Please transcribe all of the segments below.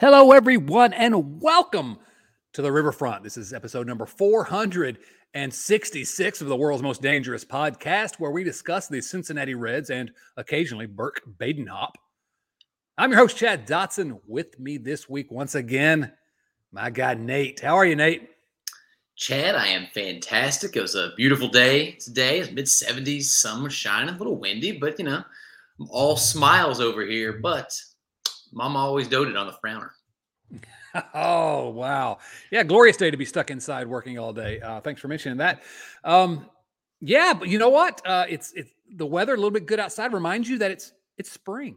Hello, everyone, and welcome to the Riverfront. This is episode number 466 of the world's most dangerous podcast, where we discuss the Cincinnati Reds and occasionally Burke Badenhop. I'm your host, Chad Dotson. With me this week, once again, my guy, Nate. How are you, Nate? Chad, I am fantastic. It was a beautiful day today. It's mid 70s, sun was shining, a little windy, but you know, I'm all smiles over here. But Mom always doted on the frowner. Oh wow, yeah, glorious day to be stuck inside working all day. Uh, thanks for mentioning that. Um, yeah, but you know what? Uh, it's it's the weather a little bit good outside. Reminds you that it's it's spring.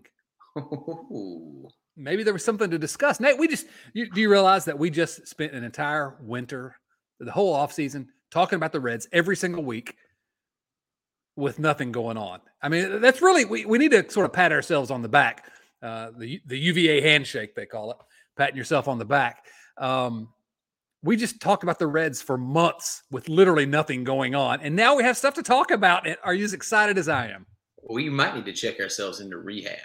Maybe there was something to discuss. Nate, we just you, do you realize that we just spent an entire winter, the whole off season, talking about the Reds every single week with nothing going on. I mean, that's really we, we need to sort of pat ourselves on the back uh, the the UVA handshake they call it, patting yourself on the back. Um, we just talked about the Reds for months with literally nothing going on, and now we have stuff to talk about. And are you as excited as I am? We might need to check ourselves into rehab.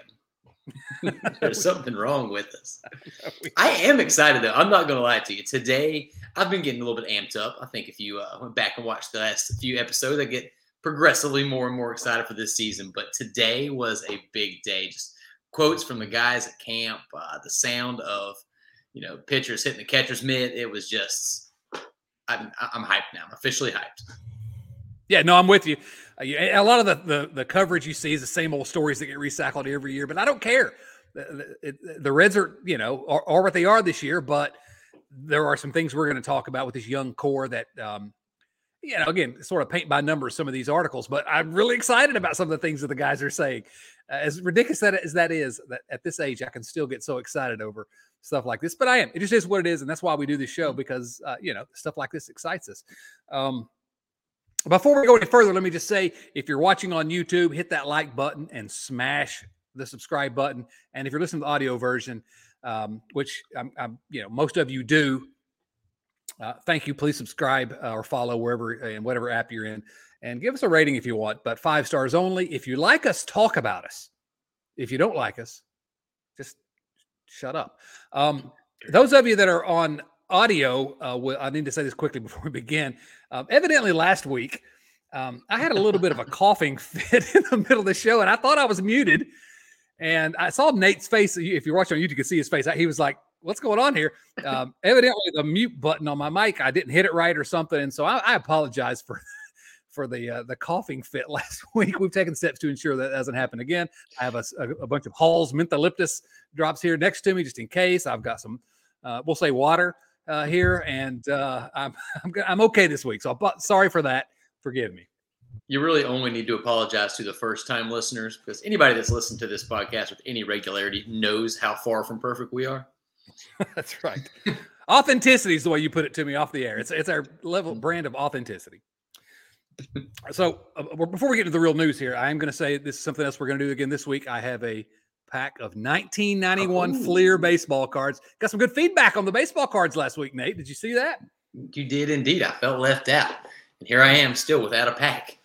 There's something wrong with us. I am excited though. I'm not going to lie to you. Today, I've been getting a little bit amped up. I think if you uh, went back and watched the last few episodes, I get progressively more and more excited for this season. But today was a big day. Just quotes from the guys at camp, uh, the sound of you know pitchers hitting the catcher's mitt. It was just I'm I'm hyped now. I'm officially hyped. Yeah, no, I'm with you. Uh, a lot of the, the, the coverage you see is the same old stories that get recycled every year, but I don't care. The, the, the Reds are you know are, are, what they are this year, but there are some things we're going to talk about with this young core that um, you know, again, sort of paint by numbers some of these articles, but I'm really excited about some of the things that the guys are saying. As ridiculous as that is, that at this age, I can still get so excited over stuff like this. But I am. It just is what it is, and that's why we do this show mm-hmm. because uh, you know stuff like this excites us. Um, before we go any further, let me just say if you're watching on YouTube, hit that like button and smash the subscribe button. And if you're listening to the audio version, um, which I'm, I'm, you know, most of you do, uh, thank you. Please subscribe uh, or follow wherever and whatever app you're in, and give us a rating if you want. But five stars only. If you like us, talk about us. If you don't like us, just shut up. Um, those of you that are on audio, uh, I need to say this quickly before we begin. Um, evidently, last week um, I had a little bit of a coughing fit in the middle of the show, and I thought I was muted. And I saw Nate's face. If you're watching on YouTube, you can see his face. He was like, what's going on here? Um, evidently, the mute button on my mic, I didn't hit it right or something, and so I, I apologize for for the uh, the coughing fit last week. We've taken steps to ensure that doesn't happen again. I have a, a, a, bunch of Hall's mentholyptus drops here next to me just in case. I've got some, uh, we'll say water uh, here, and uh, I'm I'm, I'm okay this week. So I'm sorry for that. Forgive me. You really only need to apologize to the first time listeners because anybody that's listened to this podcast with any regularity knows how far from perfect we are. That's right. authenticity is the way you put it to me off the air. It's it's our level brand of authenticity. So uh, before we get to the real news here, I am going to say this is something else we're going to do again this week. I have a pack of 1991 oh. Fleer baseball cards. Got some good feedback on the baseball cards last week, Nate. Did you see that? You did indeed. I felt left out, and here I am still without a pack.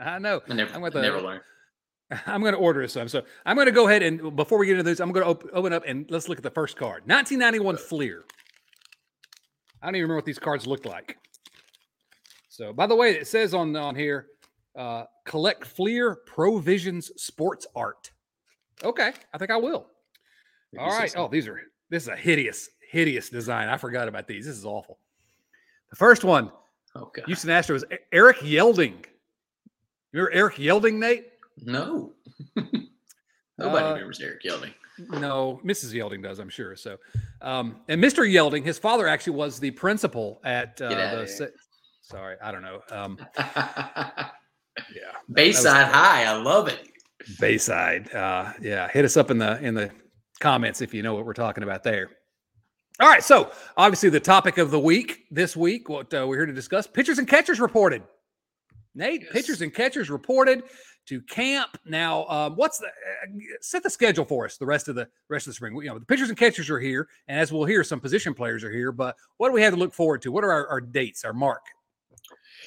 I know. I never, I'm with never learn. I'm going to order some. So I'm going to go ahead and before we get into this, I'm going to op- open up and let's look at the first card. 1991 Fleer. I don't even remember what these cards looked like. So, by the way, it says on on here, uh, collect Fleer Provisions Sports Art. Okay, I think I will. All right. Oh, these are this is a hideous, hideous design. I forgot about these. This is awful. The first one, oh, God. Houston Astros, Eric Yelding. You remember Eric Yelding, Nate? No. Nobody uh, remembers Eric Yelding. No, Mrs. Yelding does, I'm sure. So, um, and Mr. Yelding, his father actually was the principal at uh, the. Sorry, I don't know. Um, yeah, Bayside High, I love it. Bayside, uh, yeah. Hit us up in the in the comments if you know what we're talking about there. All right, so obviously the topic of the week this week, what uh, we're here to discuss: pitchers and catchers reported. Nate, yes. pitchers and catchers reported to camp. Now, um, what's the uh, set the schedule for us? The rest of the rest of the spring. You know, the pitchers and catchers are here, and as we'll hear, some position players are here. But what do we have to look forward to? What are our, our dates? Our mark?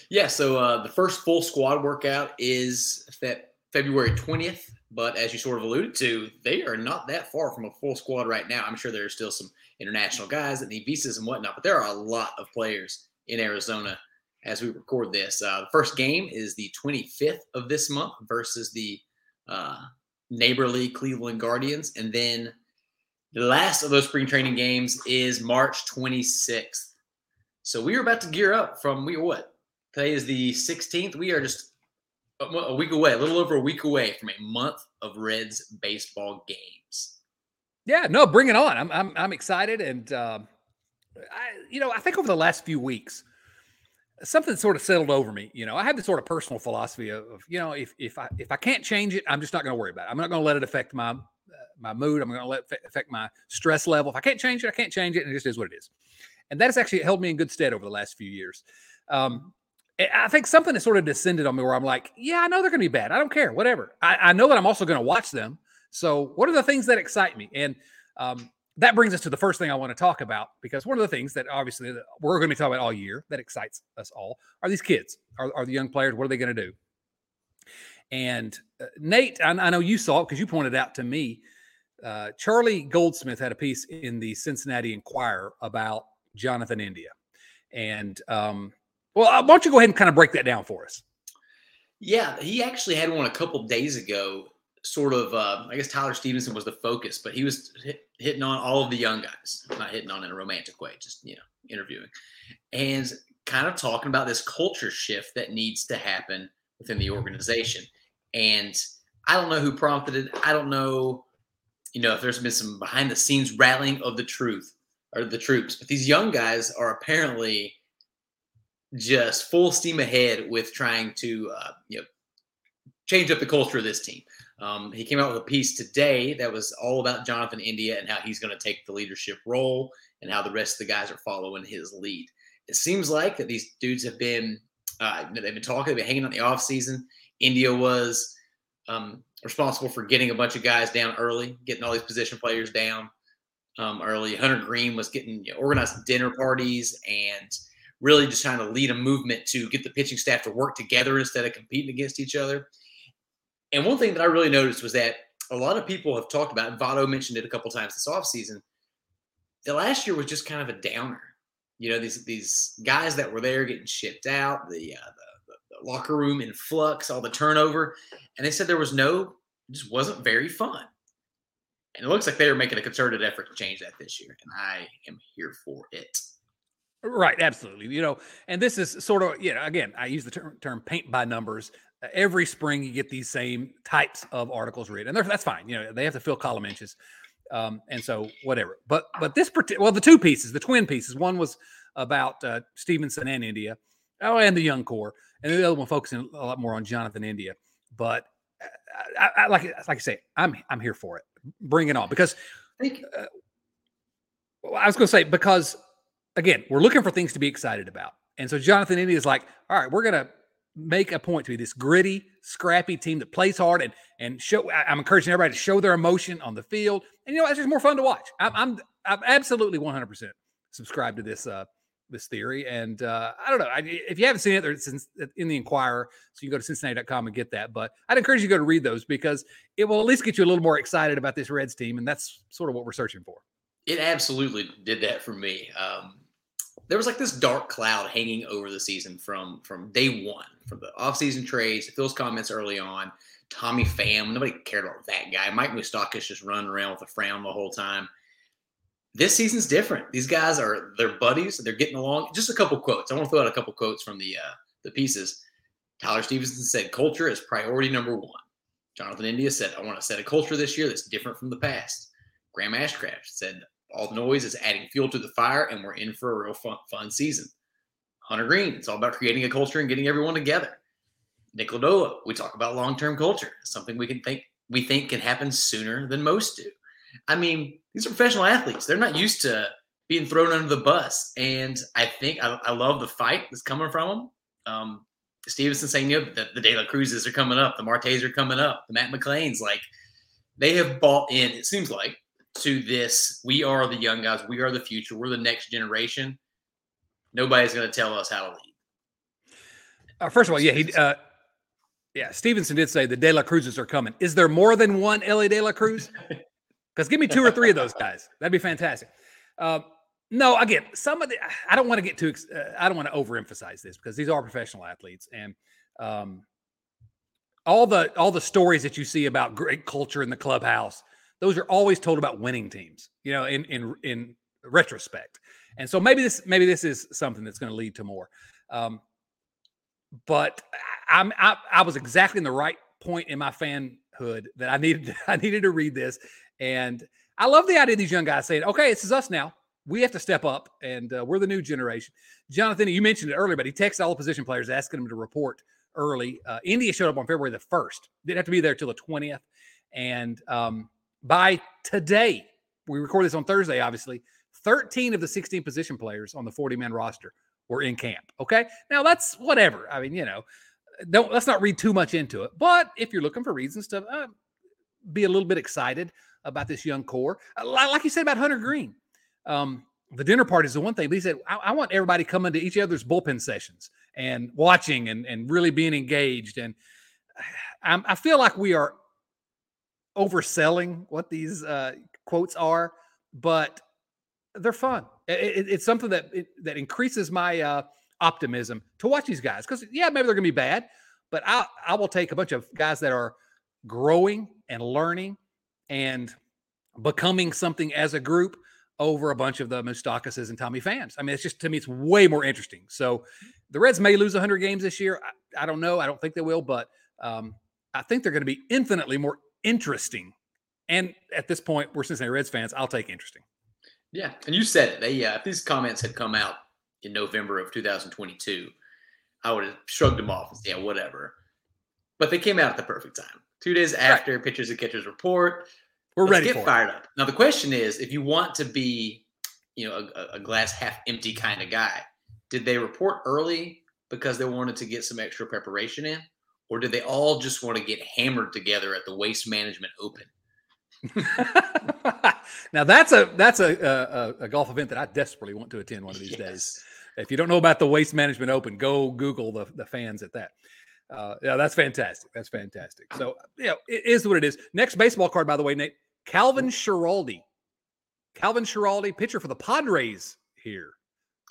Yeah, so uh, the first full squad workout is fe- February twentieth. But as you sort of alluded to, they are not that far from a full squad right now. I'm sure there are still some international guys that need visas and whatnot, but there are a lot of players in Arizona as we record this. Uh, the first game is the 25th of this month versus the uh, neighborly Cleveland Guardians. And then the last of those spring training games is March 26th. So we are about to gear up from we are what? Today is the 16th. We are just a week away, a little over a week away from a month of Reds baseball games. Yeah, no, bring it on. I'm I'm I'm excited, and um, I you know I think over the last few weeks, something sort of settled over me. You know, I have this sort of personal philosophy of, of you know if if I if I can't change it, I'm just not going to worry about it. I'm not going to let it affect my uh, my mood. I'm going to let it affect my stress level. If I can't change it, I can't change it, and it just is what it is. And that has actually held me in good stead over the last few years. Um, I think something has sort of descended on me where I'm like, yeah, I know they're going to be bad. I don't care, whatever. I, I know that I'm also going to watch them. So, what are the things that excite me? And um, that brings us to the first thing I want to talk about because one of the things that obviously we're going to be talking about all year that excites us all are these kids, are, are the young players. What are they going to do? And uh, Nate, I, I, know you saw it because you pointed out to me. Uh, Charlie Goldsmith had a piece in the Cincinnati Enquirer about Jonathan India, and um, well, uh, why don't you go ahead and kind of break that down for us? Yeah, he actually had one a couple days ago. Sort of, uh, I guess Tyler Stephenson was the focus, but he was hit, hitting on all of the young guys, not hitting on in a romantic way, just you know, interviewing and kind of talking about this culture shift that needs to happen within the organization. And I don't know who prompted it. I don't know, you know, if there's been some behind the scenes rallying of the truth or the troops, but these young guys are apparently just full steam ahead with trying to uh, you know change up the culture of this team. Um, he came out with a piece today that was all about Jonathan India and how he's going to take the leadership role and how the rest of the guys are following his lead. It seems like that these dudes have been uh, they've been talking, they've been hanging on the off season. India was um, responsible for getting a bunch of guys down early, getting all these position players down um, early. Hunter Greene was getting you know, organized dinner parties and really just trying to lead a movement to get the pitching staff to work together instead of competing against each other. And one thing that I really noticed was that a lot of people have talked about, Votto mentioned it a couple times this offseason, the last year was just kind of a downer. You know, these these guys that were there getting shipped out, the, uh, the, the locker room in flux, all the turnover, and they said there was no, just wasn't very fun. And it looks like they are making a concerted effort to change that this year, and I am here for it. Right, absolutely. You know, and this is sort of, you know, again, I use the term, term paint by numbers. Uh, every spring, you get these same types of articles written, and that's fine. You know, they have to fill column inches, um, and so whatever. But but this particular, well, the two pieces, the twin pieces, one was about uh, Stephenson and India, oh, and the young core, and the other one focusing a lot more on Jonathan India. But uh, I, I, like like I say, I'm I'm here for it. Bring it on because. Uh, I was going to say because again, we're looking for things to be excited about. And so Jonathan India is like, all right, we're going to make a point to be this gritty, scrappy team that plays hard and and show. I'm encouraging everybody to show their emotion on the field, and you know it's just more fun to watch. I'm I'm, I'm absolutely 100 percent subscribed to this uh this theory, and uh, I don't know I, if you haven't seen it. It's in the Enquirer, so you can go to Cincinnati.com and get that. But I'd encourage you to go to read those because it will at least get you a little more excited about this Reds team, and that's sort of what we're searching for. It absolutely did that for me. Um, there was like this dark cloud hanging over the season from from day one, from the offseason trades, Phil's comments early on, Tommy Pham. Nobody cared about that guy. Mike Moustakas just running around with a frown the whole time. This season's different. These guys are they're buddies. They're getting along. Just a couple quotes. I want to throw out a couple quotes from the uh, the pieces. Tyler Stephenson said, "Culture is priority number one." Jonathan India said, "I want to set a culture this year that's different from the past." Graham Ashcraft said, all the noise is adding fuel to the fire, and we're in for a real fun, fun season. Hunter Greene, it's all about creating a culture and getting everyone together. Nick Lodolo, we talk about long-term culture, something we can think we think can happen sooner than most do. I mean, these are professional athletes; they're not used to being thrown under the bus, and I think I, I love the fight that's coming from them. Um, Stephenson saying, you know, that the De La Cruzes are coming up, the Martes are coming up, the Matt McLains, like they have bought in. It seems like to this we are the young guys we are the future we're the next generation nobody's going to tell us how to lead uh, first of all yeah he uh, Yeah, Stephenson did say the De La Cruzes are coming. Is there more than one Elly De La Cruz? Because give me two or three of those guys. That'd be fantastic. Uh, no, again, some of the I don't want to get too. Uh, I don't want to overemphasize this because these are professional athletes, and um, all the all the stories that you see about great culture in the clubhouse, those are always told about winning teams. You know, in in in retrospect, and so maybe this maybe this is something that's going to lead to more. Um, but I'm I, I was exactly in the right point in my fanhood that I needed I needed to read this, and I love the idea these young guys saying, "Okay, this is us now. We have to step up, and uh, we're the new generation." Jonathan, you mentioned it earlier, but he texted all the position players asking them to report early. Uh, India showed up on February the first. Didn't have to be there till the twentieth, and um, by today, we record this on Thursday. Obviously, thirteen of the sixteen position players on the forty-man roster were in camp. Okay, now that's whatever. I mean, you know, don't let's not read too much into it. But if you're looking for reasons to uh, be a little bit excited about this young core, uh, like you said about Hunter Greene, um, the dinner party is the one thing. But he said, I, I, want everybody coming to each other's bullpen sessions and watching and, and really being engaged. And I'm, i feel like we are overselling what these uh, quotes are, but they're fun. It, it, it's something that it, that increases my uh, optimism to watch these guys because yeah, maybe they're going to be bad, but I I will take a bunch of guys that are growing and learning and becoming something as a group over a bunch of the Moustakases and Tommy Phams. I mean, it's just to me, it's way more interesting. So the Reds may lose 100 games this year. I, I don't know. I don't think they will, but um, I think they're going to be infinitely more interesting. And at this point, we're Cincinnati Reds fans. I'll take interesting. Yeah, and you said it. They, uh, if these comments had come out in November of 2022, I would have shrugged them off and said, yeah, whatever. But they came out at the perfect time. Two days after right. pitchers and catchers report, we're ready. Get fired it. up. Now the question is, if you want to be, you know, a, a glass half empty kind of guy, did they report early because they wanted to get some extra preparation in, or did they all just want to get hammered together at the Waste Management Open? now that's a that's a, a, a golf event that I desperately want to attend one of these yes. days. If you don't know about the Waste Management Open, go Google the the fans at that. Uh, yeah, that's fantastic. That's fantastic. So, you know, it is what it is. Next baseball card, by the way, Nate Calvin Schiraldi. Calvin Schiraldi, pitcher for the Padres here.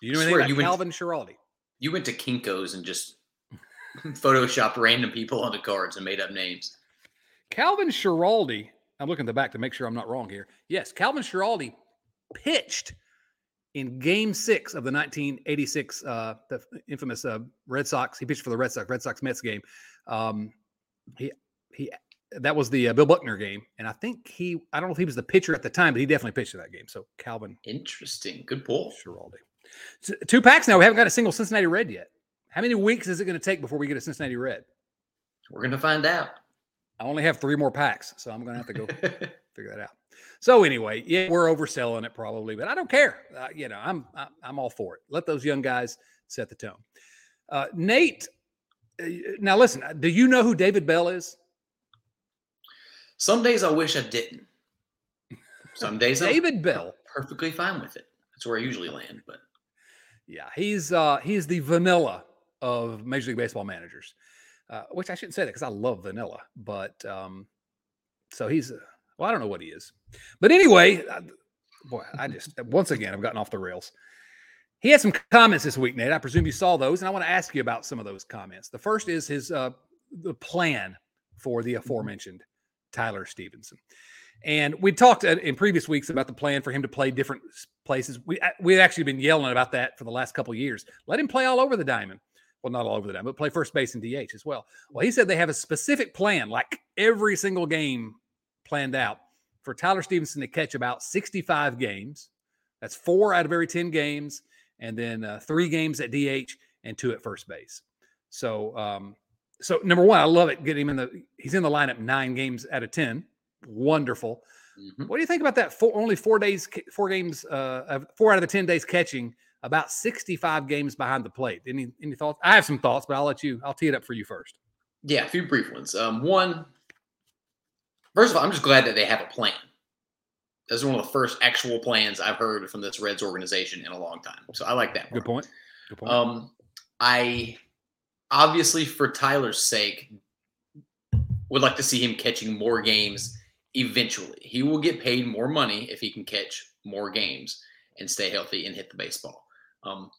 Do you know anything about you Calvin went, Schiraldi? You went to Kinko's and just photoshopped random people onto cards and made up names. Calvin Schiraldi I'm looking at the back to make sure I'm not wrong here. Yes, Calvin Schiraldi pitched in Game Six of the 1986, uh, the infamous uh, Red Sox. He pitched for the Red Sox, Red Sox Mets game. Um, he he that was the uh, Bill Buckner game, and I think he I don't know if he was the pitcher at the time, but he definitely pitched in that game. So Calvin, interesting, good pull, Schiraldi. So, two packs now. We haven't got a single Cincinnati Red yet. How many weeks is it going to take before we get a Cincinnati Red? We're going to find out. I only have three more packs, so I'm going to have to go figure that out. So anyway, yeah, we're overselling it probably, but I don't care. Uh, you know, I'm I'm all for it. Let those young guys set the tone. Uh, Nate, uh, now listen. Do you know who David Bell is? Some days I wish I didn't. Some days David I'm Bell perfectly fine with it. That's where I usually land. But yeah, he's uh he's the vanilla of Major League Baseball managers uh, which I shouldn't say that because I love vanilla, but um, so he's uh, well, I don't know what he is, but anyway, I, boy, I just once again I've gotten off the rails. He had some comments this week, Nate. I presume you saw those, and I want to ask you about some of those comments. The first is his uh, the plan for the mm-hmm. aforementioned Tyler Stephenson, And we talked in previous weeks about the plan for him to play different places. We we've actually been yelling about that for the last couple years. Let him play all over the diamond well, not all over the diamond, but play first base and DH as well. Well, he said they have a specific plan, like every single game planned out for Tyler Stephenson to catch about 65 games. That's four out of every 10 games, and then uh, three games at DH and two at first base. So, um, so number one, I love it. Get him in the. He's in the lineup nine games out of 10. Wonderful. Mm-hmm. What do you think about that? Four, only four days, four games, uh, four out of the 10 days catching about 65 games behind the plate. Any any thoughts? I have some thoughts, but I'll let you. I'll tee it up for you first. Yeah, a few brief ones. Um, one, first of all, I'm just glad that they have a plan. This is one of the first actual plans I've heard from this Reds organization in a long time. So I like that. Part. Good point. Good point. Um, I obviously, for Tyler's sake, would like to see him catching more games eventually. He will get paid more money if he can catch more games and stay healthy and hit the baseball. Um,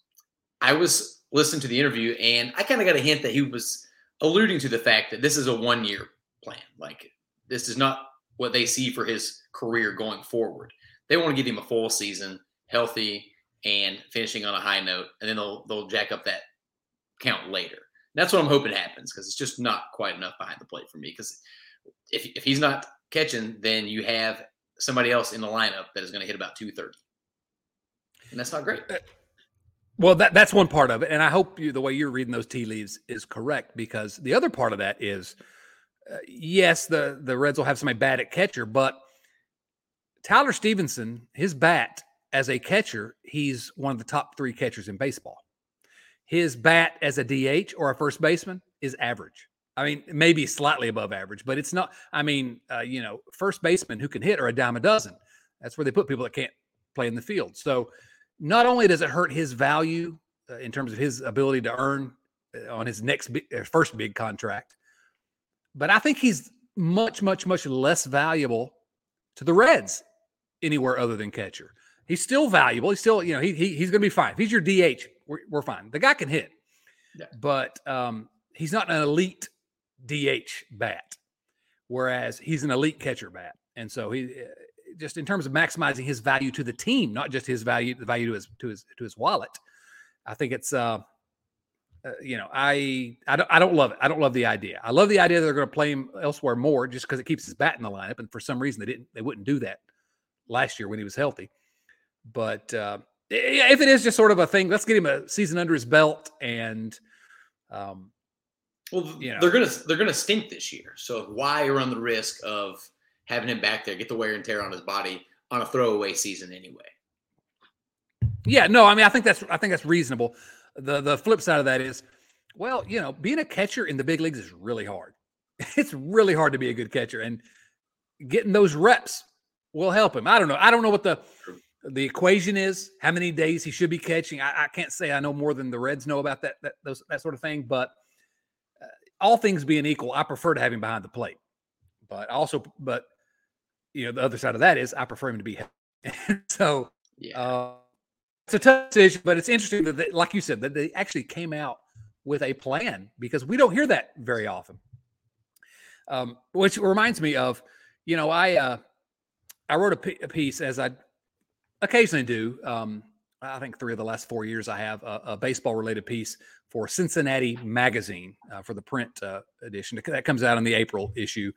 I was listening to the interview and I kind of got a hint that he was alluding to the fact that this is a one year plan. Like, this is not what they see for his career going forward. They want to give him a full season, healthy, and finishing on a high note, and then they'll they'll jack up that count later. That's what I'm hoping happens because it's just not quite enough behind the plate for me. Because if if he's not catching, then you have somebody else in the lineup that is going to hit about 230, and that's not great. Uh, well, that that's one part of it, and I hope you the way you're reading those tea leaves is correct because the other part of that is, uh, yes, the the Reds will have somebody bad at catcher, but Tyler Stephenson, his bat as a catcher, he's one of the top three catchers in baseball. His bat as a DH or a first baseman is average. I mean, maybe slightly above average, but it's not. I mean, uh, you know, first baseman who can hit are a dime a dozen. That's where they put people that can't play in the field. So, not only does it hurt his value uh, in terms of his ability to earn uh, on his next big, uh, first big contract, but I think he's much, much, much less valuable to the Reds anywhere other than catcher. He's still valuable. He's still, you know, he, he he's going to be fine. If he's your DH, we're, we're fine. The guy can hit, yeah. but um, he's not an elite DH bat, whereas he's an elite catcher bat. And so he eh, just in terms of maximizing his value to the team, not just his value, the value to his to his to his wallet. I think it's uh, uh you know, I I don't I don't love it. I don't love the idea. I love the idea they're going to play him elsewhere more just because it keeps his bat in the lineup. And for some reason they didn't they wouldn't do that last year when he was healthy. But uh, if it is just sort of a thing, let's get him a season under his belt and. Um, well, you know. they're gonna they're gonna stink this year. So why run the risk of having him back there, get the wear and tear on his body on a throwaway season anyway? Yeah, no, I mean I think that's I think that's reasonable. The the flip side of that is, well, you know, being a catcher in the big leagues is really hard. It's really hard to be a good catcher, and getting those reps will help him. I don't know. I don't know what the the equation is, how many days he should be catching. I, I can't say I know more than the Reds know about that that those, that sort of thing. But uh, all things being equal, I prefer to have him behind the plate. But also, but you know, the other side of that is I prefer him to be. so yeah. Uh, it's a tough decision, but it's interesting that, they, like you said, that they actually came out with a plan because we don't hear that very often. Um, which reminds me of, you know, I uh, I wrote a, p- a piece as I occasionally do. Um, I think three of the last four years I have a, a baseball related piece for Cincinnati Magazine uh, for the print uh, edition that comes out in the April issue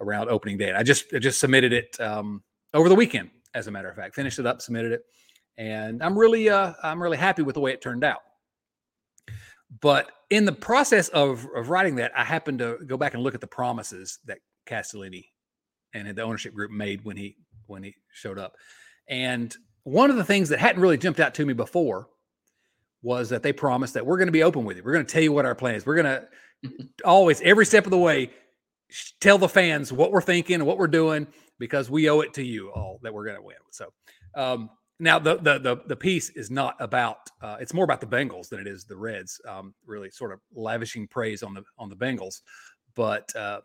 around opening day. I just I just submitted it um, over the weekend, as a matter of fact. Finished it up, submitted it, and I'm really uh, I'm really happy with the way it turned out. But in the process of, of writing that, I happened to go back and look at the promises that Castellini and the ownership group made when he when he showed up. And one of the things that hadn't really jumped out to me before was that they promised that we're going to be open with you. We're going to tell you what our plan is. We're going to always, every step of the way, tell the fans what we're thinking and what we're doing because we owe it to you all that we're going to win. So um, now the, the, the the piece is not about. Uh, it's more about the Bengals than it is the Reds. Um, really, sort of lavishing praise on the on the Bengals, but uh,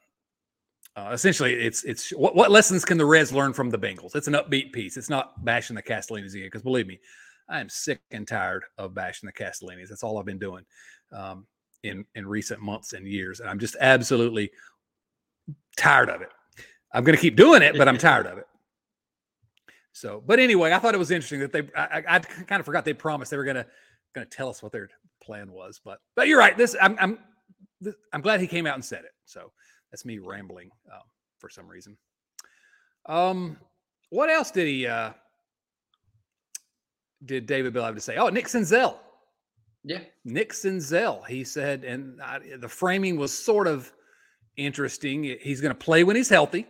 uh, essentially, it's it's what, what lessons can the Reds learn from the Bengals? It's an upbeat piece. It's not bashing the Castellinis again, because believe me, I am sick and tired of bashing the Castellinis. That's all I've been doing um, in in recent months and years, and I'm just absolutely tired of it. I'm going to keep doing it, but I'm tired of it. So, but anyway, I thought it was interesting that they. I, I kind of forgot they promised they were going to going to tell us what their plan was, but but you're right. This I'm I'm I'm glad he came out and said it. So that's me rambling uh, for some reason. Um, what else did he? Uh, did David Bell have to say? Oh, Nick Senzel. Yeah, Nick Senzel. He said, and I, the framing was sort of interesting. He's going to play when he's healthy,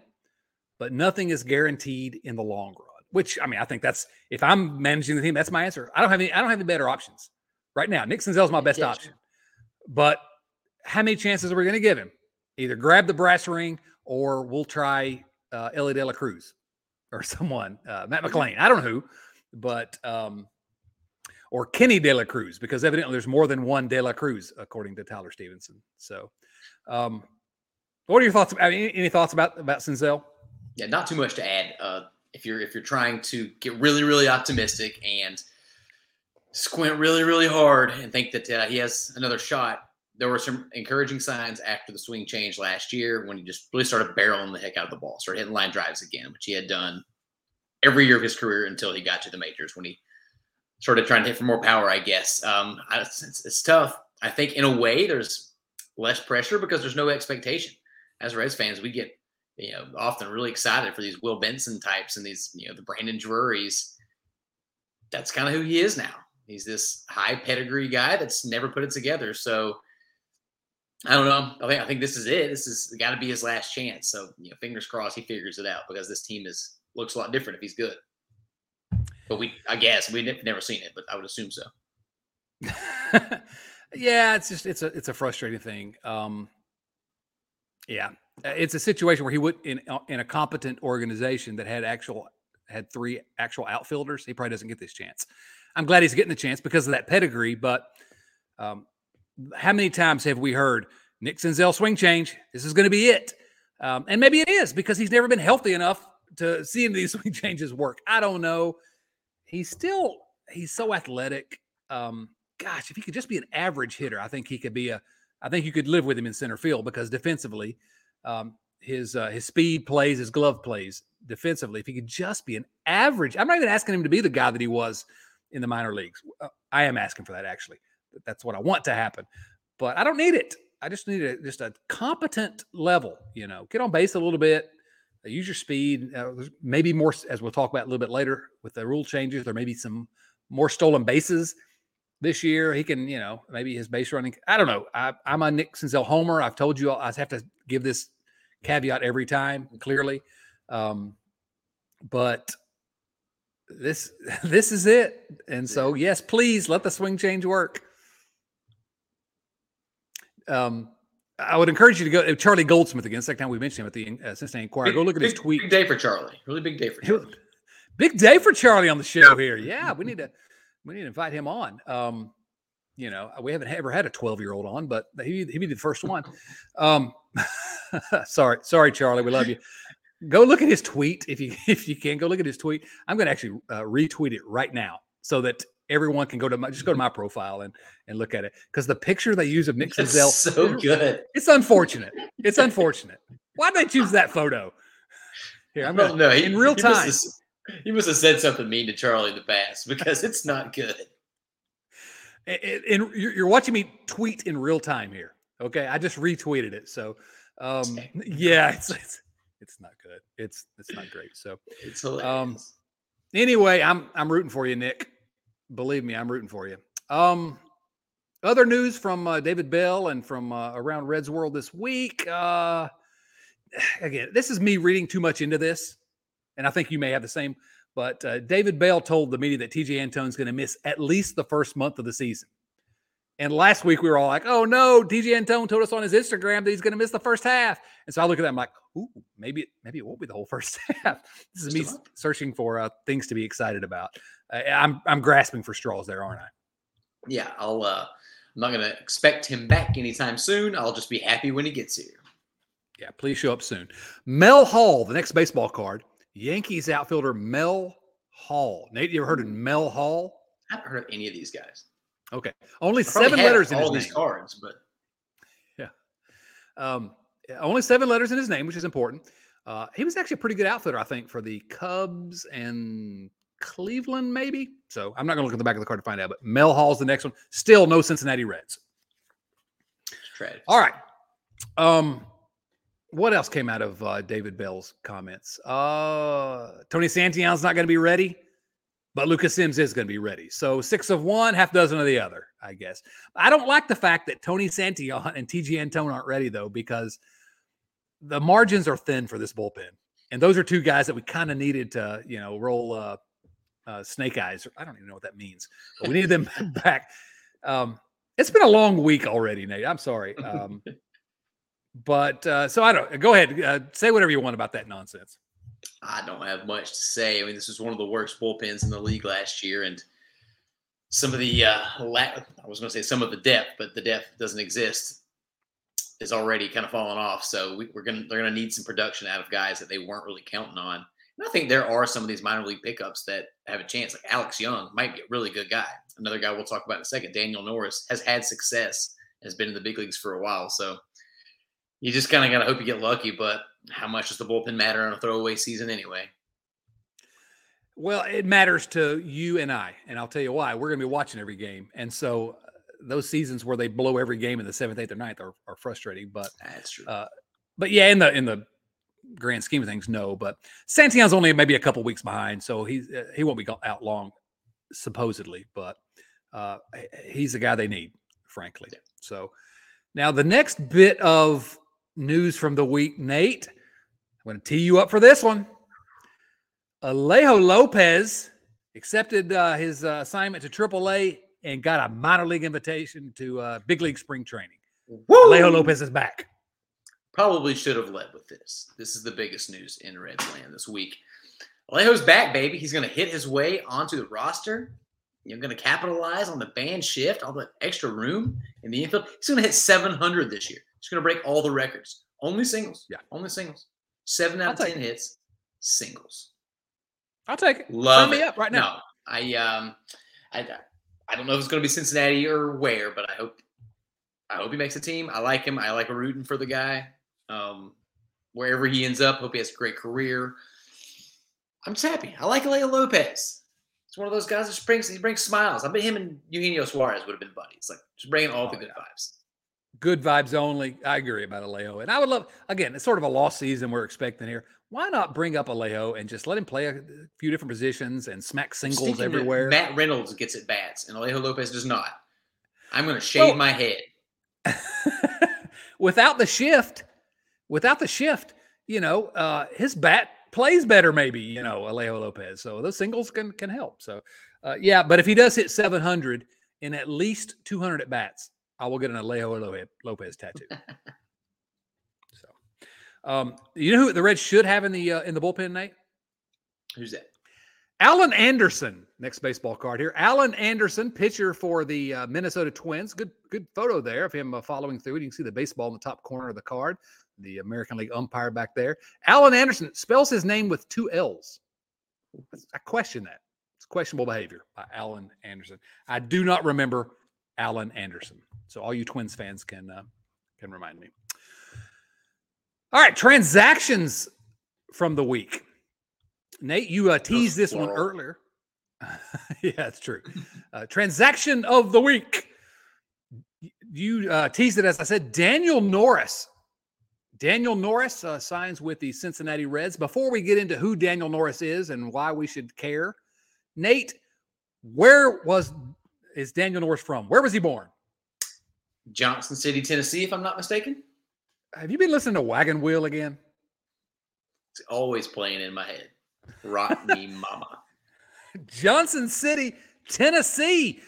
but nothing is guaranteed in the long run. Which I mean, I think that's if I'm managing the team, that's my answer. I don't have any. I don't have any better options right now. Nick is my best option, but how many chances are we going to give him? either grab the brass ring or we'll try uh, Elly De La Cruz or someone, uh, Matt McLain. I don't know who, but um, or Kenny De La Cruz because evidently there's more than one De La Cruz according to Tyler Stephenson. So, um, What are your thoughts? I mean, any thoughts about about Senzel? Yeah, not too much to add. Uh, if you're if you're trying to get really really optimistic and squint really really hard and think that uh, he has another shot, there were some encouraging signs after the swing change last year when he just really started barreling the heck out of the ball, started hitting line drives again, which he had done every year of his career until he got to the majors when he started trying to hit for more power. I guess um, it's, it's tough. I think in a way there's less pressure because there's no expectation as Reds fans, we get you know often really excited for these Will Benson types and these you know the Brandon Drurys. That's kind of who he is now. He's this high pedigree guy that's never put it together. So I don't know. I think I think this is it. This is got to be his last chance. So you know, fingers crossed he figures it out because this team is looks a lot different if he's good. But we, I guess, we've never seen it, but I would assume so. yeah, it's just it's a it's a frustrating thing. Um, yeah, it's a situation where he would in uh, in a competent organization that had actual had three actual outfielders. He probably doesn't get this chance. I'm glad he's getting the chance because of that pedigree. But um, how many times have we heard Nick Senzel swing change? This is going to be it, um, and maybe it is because he's never been healthy enough to see these swing changes work. I don't know. He's still he's so athletic. Um, gosh, if he could just be an average hitter, I think he could be a I think you could live with him in center field because defensively, um, his uh, his speed plays, his glove plays defensively. If he could just be an average, I'm not even asking him to be the guy that he was in the minor leagues. Uh, I am asking for that actually. That's what I want to happen, but I don't need it. I just need a, just a competent level. You know, get on base a little bit, uh, use your speed. Uh, maybe more, as we'll talk about a little bit later with the rule changes. There may be some more stolen bases this year. He can, you know, maybe his base running. I don't know. I, am a Nick Senzel homer. I've told you all, I have to give this caveat every time clearly, um, but this this is it. And so yes, please let the swing change work. Um, I would encourage you to go uh, Charlie Goldsmith again. Second time we mentioned him at the uh, Cincinnati Enquirer. Go look at big, his tweet. Big day for Charlie. Really big day for Charlie. Big day for Charlie on the show here. Yeah, we need to we need to invite him on. Um, you know, we haven't ever had a 12 year old on, but he he'd be the first one. Um, sorry, sorry, Charlie, we love you. Go look at his tweet if you if you can. Go look at his tweet. I'm going to actually uh, retweet it right now so that everyone can go to my just go to my profile and and look at it because the picture they use of Nick Senzel so good. It's unfortunate. It's unfortunate. Why did they choose that photo? Here, I'm going no, in real time. He must have said something mean to Charlie in the past because it's not good. And you're watching me tweet in real time here. Okay, I just retweeted it. So, um, yeah, it's, it's it's not good. It's it's not great. So it's hilarious. Um, anyway, I'm I'm rooting for you, Nick. Believe me, I'm rooting for you. Um, other news from uh, David Bell and from uh, around Reds World this week. Uh, again, this is me reading too much into this and I think you may have the same. But uh, David Bell told the media that Tejay Antone's going to miss at least the first month of the season. And last week we were all like, "Oh no!" Tejay Antone told us on his Instagram that he's going to miss the first half. And so I look at that, I'm like, "Ooh, maybe maybe it won't be the whole first half." This is me searching for uh, things to be excited about. Uh, I'm I'm grasping for straws there, aren't I? Yeah, I'll. Uh, I'm not going to expect him back anytime soon. I'll just be happy when he gets here. Yeah, please show up soon. Mel Hall, the next baseball card, Yankees outfielder Mel Hall. Nate, you ever heard of mm. Mel Hall? I haven't heard of any of these guys. Okay, only seven letters in all his these name. cards, but yeah, um, only seven letters in his name, which is important. Uh, he was actually a pretty good outfielder, I think, for the Cubs and Cleveland, maybe. So I'm not going to look at the back of the card to find out. But Mel Hall's the next one. Still no Cincinnati Reds. All right. Um, what else came out of uh, David Bell's comments? Uh, Tony Santillan's not going to be ready, but Lucas Sims is going to be ready. So six of one, half dozen of the other, I guess. I don't like the fact that Tony Santillan and Tejay Antone aren't ready though, because the margins are thin for this bullpen, and those are two guys that we kind of needed to, you know, roll uh, uh, snake eyes. I don't even know what that means, but we needed them back. Um, it's been a long week already, Nate. I'm sorry. Um, but uh, so I don't go ahead, uh, say whatever you want about that nonsense. I don't have much to say. I mean, this was one of the worst bullpens in the league last year, and some of the uh, la- I was going to say some of the depth, but the depth doesn't exist. is already kind of falling off. So we, are gonna they're gonna need some production out of guys that they weren't really counting on. And I think there are some of these minor league pickups that have a chance. Like Alex Young might be a really good guy. Another guy we'll talk about in a second, Daniel Norris, has had success, has been in the big leagues for a while. So you just kind of gotta hope you get lucky. But how much does the bullpen matter on a throwaway season anyway? Well, it matters to you and I, and I'll tell you why. We're going to be watching every game, and so uh, those seasons where they blow every game in the seventh, eighth, or ninth are, are frustrating. But that's true. Uh, but yeah, in the in the grand scheme of things, no. But Santillan's only maybe a couple weeks behind, so he's uh, he won't be out long, supposedly. But uh, he's the guy they need, frankly. Yeah. So now the next bit of news from the week, Nate. I'm going to tee you up for this one. Alejo Lopez accepted uh, his uh, assignment to AAA and got a minor league invitation to uh, big league spring training. Woo! Alejo Lopez is back. Probably should have led with this. This is the biggest news in Reds land this week. Alejo's back, baby. He's going to hit his way onto the roster. You're going to capitalize on the banned shift, all the extra room in the infield. He's going to hit 700 this year. He's going to break all the records. Only singles. Yeah. Only singles. Seven out of 10 hits, singles. I'll take it. Love Sign me up right now. No, I um, I I don't know if it's going to be Cincinnati or where, but I hope I hope he makes a team. I like him. I like rooting for the guy. Um, wherever he ends up, hope he has a great career. I'm just happy. I like Leo Lopez. It's one of those guys that brings he brings smiles. I bet him and Eugenio Suarez would have been buddies. Like just bringing all oh, the good yeah. vibes. Good vibes only. I agree about Alejo. And I would love again, it's sort of a lost season we're expecting here why not bring up Alejo and just let him play a few different positions and smack singles everywhere? Matt Reynolds gets at bats and Alejo Lopez does not. I'm going to shave well, my head. without the shift, without the shift, you know, uh, his bat plays better, maybe, you know, Alejo Lopez. So those singles can can help. So, uh, yeah, but if he does hit 700 in at least 200 at bats, I will get an Alejo Lopez tattoo. Um, you know who the Reds should have in the uh, in the bullpen, Nate? Who's that? Allan Anderson, next baseball card here. Allan Anderson, pitcher for the uh, Minnesota Twins. Good, good photo there of him uh, following through. You can see the baseball in the top corner of the card. The American League umpire back there. Allan Anderson spells his name with two L's. I question that. It's questionable behavior by Allan Anderson. I do not remember Allan Anderson. So all you Twins fans can uh, can remind me. All right, transactions from the week. Nate, you uh, teased this one earlier. yeah, that's true. Uh, transaction of the week. You uh, teased it as I said. Daniel Norris. Daniel Norris uh, signs with the Cincinnati Reds. Before we get into who Daniel Norris is and why we should care, Nate, where was is Daniel Norris from? Where was he born? Johnson City, Tennessee, if I'm not mistaken. Have you been listening to Wagon Wheel again? It's always playing in my head. Rock me, mama. Johnson City, Tennessee.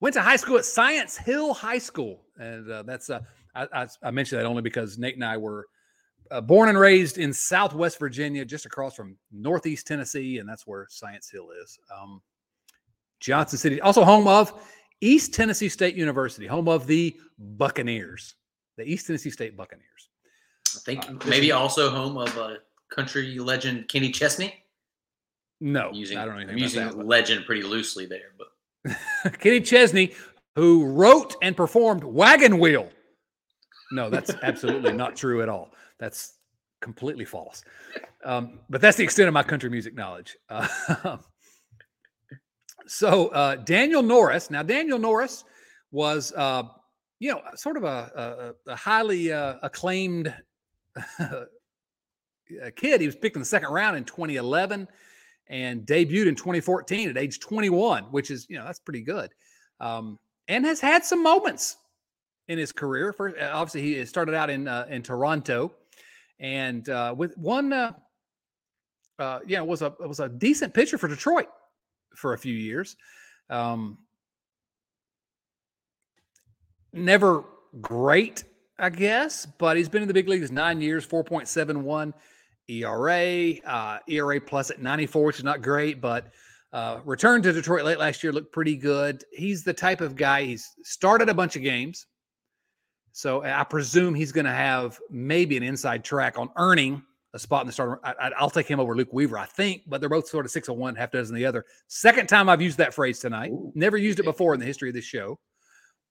Went to high school at Science Hill High School, and uh, that's uh, I, I, I, mentioned that only because Nate and I were uh, born and raised in Southwest Virginia, just across from Northeast Tennessee, and that's where Science Hill is. Um, Johnson City, also home of East Tennessee State University, home of the Buccaneers the East Tennessee State Buccaneers. I think uh, maybe also home of a country legend Kenny Chesney. No, I'm using, I don't know. I'm using that, legend pretty loosely there, but Kenny Chesney, who wrote and performed Wagon Wheel. No, that's absolutely not true at all. That's completely false. Um, but that's the extent of my country music knowledge. Uh, so uh, Daniel Norris. Now Daniel Norris was uh, you know, sort of a, a, a highly uh, acclaimed kid. He was picked in the second round in 2011 and debuted in 2014 at age 21, which is, you know, that's pretty good. Um, and has had some moments in his career. First, uh, obviously, he started out in uh, in Toronto, and uh, with one, uh, uh, yeah, was a was a decent pitcher for Detroit for a few years. Um, never great, I guess, but he's been in the big leagues nine years, 4.71 ERA, uh, ERA plus at 94, which is not great, but uh, returned to Detroit late last year looked pretty good. He's the type of guy, he's started a bunch of games, So I presume he's going to have maybe an inside track on earning a spot in the starter. I, will take him over Luke Weaver, I think, but they're both sort of six of one, half dozen the other. Second time I've used that phrase tonight. Ooh. Never used it before in the history of this show.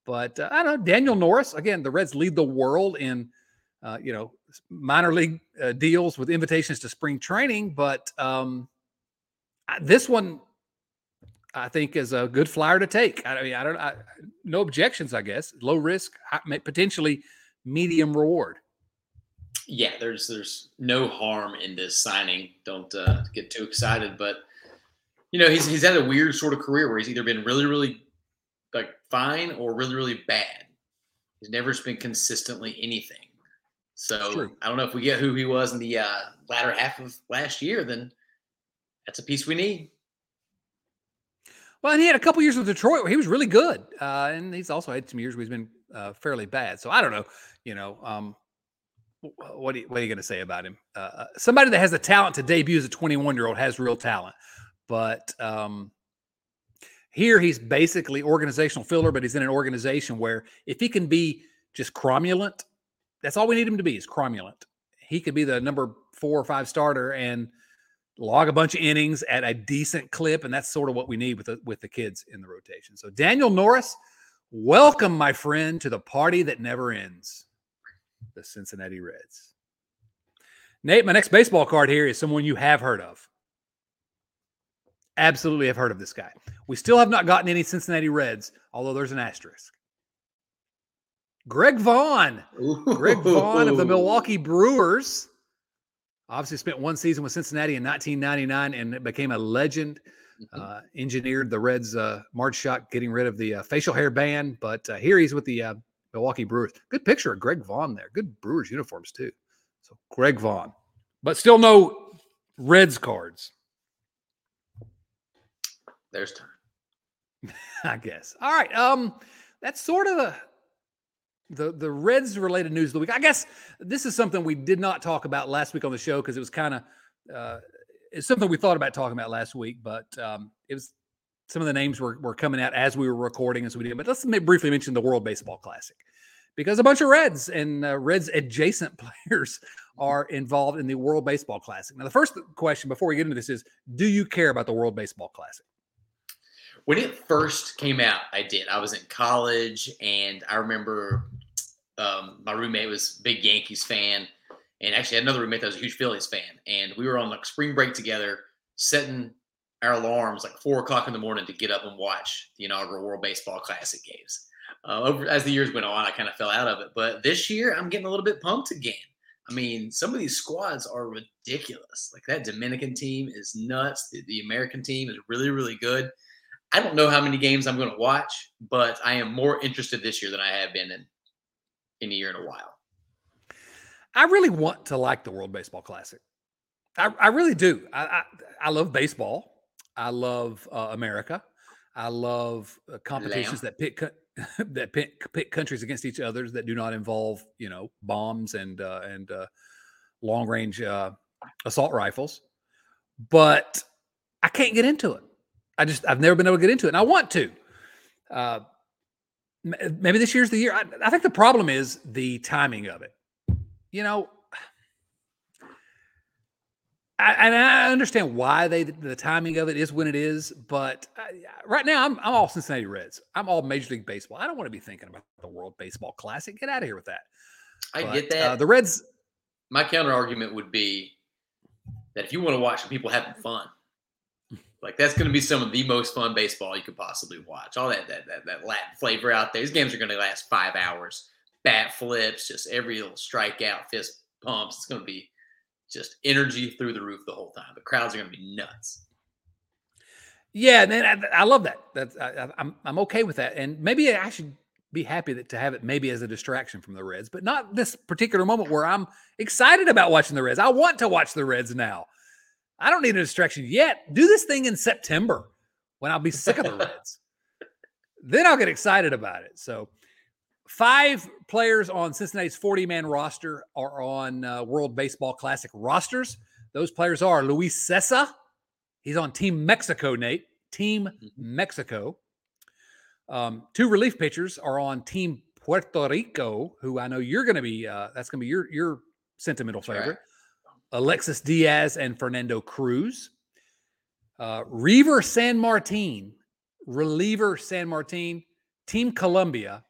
But uh, I don't know. Daniel Norris, again, the Reds lead the world in, uh, you know, minor league uh, deals with invitations to spring training. But um, this one, I think, is a good flyer to take. I mean, I don't, I, no objections, I guess. Low risk, potentially medium reward. Yeah, there's there's no harm in this signing. Don't uh, get too excited, but you know he's he's had a weird sort of career where he's either been really really like fine or really really bad. He's never been consistently anything. So I don't know if we get who he was in the uh, latter half of last year, then that's a piece we need. Well, and he had a couple years with Detroit where he was really good, uh, and he's also had some years where he's been uh, fairly bad. So I don't know, you know, um, what are you, you going to say about him? Uh, uh, somebody that has the talent to debut as a 21 year old has real talent, but um, here he's basically organizational filler, but he's in an organization where if he can be just cromulent, that's all we need him to be is cromulent. He could be the number four or five starter and log a bunch of innings at a decent clip, and that's sort of what we need with the, with the kids in the rotation. So Daniel Norris, welcome, my friend, to the party that never ends, the Cincinnati Reds. Nate, my next baseball card here is someone you have heard of. Absolutely have heard of this guy. We still have not gotten any Cincinnati Reds, although there's an asterisk. Greg Vaughn. Ooh. Greg Vaughn of the Milwaukee Brewers obviously spent one season with Cincinnati in 1999 and became a legend. Mm-hmm. Uh, engineered the Reds' uh, Marge Schott, getting rid of the uh, facial hair ban. But uh, here he's with the uh, Milwaukee Brewers. Good picture of Greg Vaughn there. Good Brewers uniforms too. So Greg Vaughn, but still no Reds cards. There's time. I guess. All right. Um, that's sort of the the the Reds related news of the week. I guess this is something we did not talk about last week on the show because it was kind of uh, it's something we thought about talking about last week, but um, it was some of the names were, were coming out as we were recording as we did. But let's briefly mention the World Baseball Classic because a bunch of Reds and uh, Reds adjacent players are involved in the World Baseball Classic. Now, the first question before we get into this is: Do you care about the World Baseball Classic? When it first came out, I did. I was in college, and I remember um, my roommate was a big Yankees fan, and actually had another roommate that was a huge Phillies fan. And we were on like spring break together, setting our alarms like four o'clock in the morning to get up and watch the inaugural World Baseball Classic games. Uh, over as the years went on, I kind of fell out of it, but this year I'm getting a little bit pumped again. I mean, some of these squads are ridiculous. Like that Dominican team is nuts. The, the American team is really, really good. I don't know how many games I'm going to watch, but I am more interested this year than I have been in in a year in a while. I really want to like the World Baseball Classic. I, I really do. I, I, I love baseball. I love uh, America. I love uh, competitions Lamb. that pit that pit, pit countries against each other that do not involve you know bombs and uh, and uh, long range uh, assault rifles. But I can't get into it. I just I've never been able to get into it, and I want to. Uh, maybe this year's the year. I, I think the problem is the timing of it. You know, I, and I understand why they the timing of it is when it is, but I, right now I'm I'm all Cincinnati Reds. I'm all Major League Baseball. I don't want to be thinking about the World Baseball Classic. Get out of here with that. I but, get uh, that. Uh, the Reds. My counter argument would be that if you want to watch people having fun, like that's going to be some of the most fun baseball you could possibly watch. All that that that, that Latin flavor out there. These games are going to last five hours. Bat flips, just every little strikeout, fist pumps. It's going to be just energy through the roof the whole time. The crowds are going to be nuts. Yeah, man, I, I love that. That's I, am I'm, I'm okay with that, and maybe I should be happy that to have it maybe as a distraction from the Reds, but not this particular moment where I'm excited about watching the Reds. I want to watch the Reds now. I don't need a distraction yet. Do this thing in September when I'll be sick of the Reds. then I'll get excited about it. So, five players on Cincinnati's 40 man roster are on uh, World Baseball Classic rosters. Those players are Luis Cessa. He's on Team Mexico, Nate. Team mm-hmm. Mexico. Um, two relief pitchers are on Team Puerto Rico, who I know you're going to be. Uh, that's going to be your your sentimental favorite. Right. Alexis Diaz and Fernando Cruz. Uh, Sanmartín, reliever Sanmartín, Team Colombia,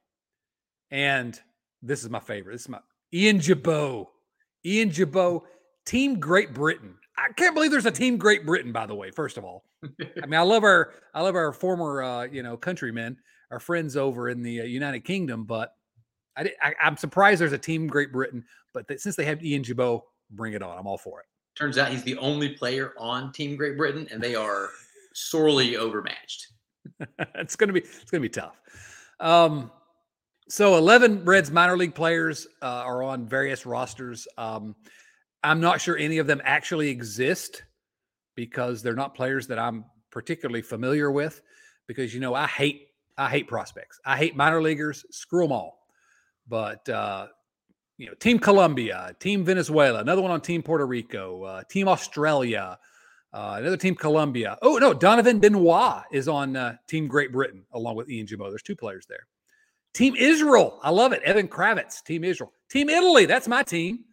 and this is my favorite. This is my Ian Gibaut. Ian Gibaut, Team Great Britain. I can't believe there's a Team Great Britain, by the way. First of all, I mean, I love our I love our former uh, you know countrymen, our friends over in the uh, United Kingdom, but I, I, am surprised there's a Team Great Britain. But th- since they have Ian Gibaut, bring it on. I'm all for it. Turns out he's the only player on Team Great Britain, and they are sorely overmatched. it's gonna be it's gonna be tough. Um, so 11 Reds minor league players uh, are on various rosters. Um, I'm not sure any of them actually exist because they're not players that I'm particularly familiar with. Because you know, I hate I hate prospects. I hate minor leaguers. Screw them all. But uh, you know, Team Colombia, Team Venezuela, another one on Team Puerto Rico, uh, Team Australia, uh, another Team Colombia. Oh no, Donovan Benoit is on uh, Team Great Britain along with Ian Gibaut. There's two players there. Team Israel, I love it. Evan Kravetz, Team Israel. Team Italy, that's my team.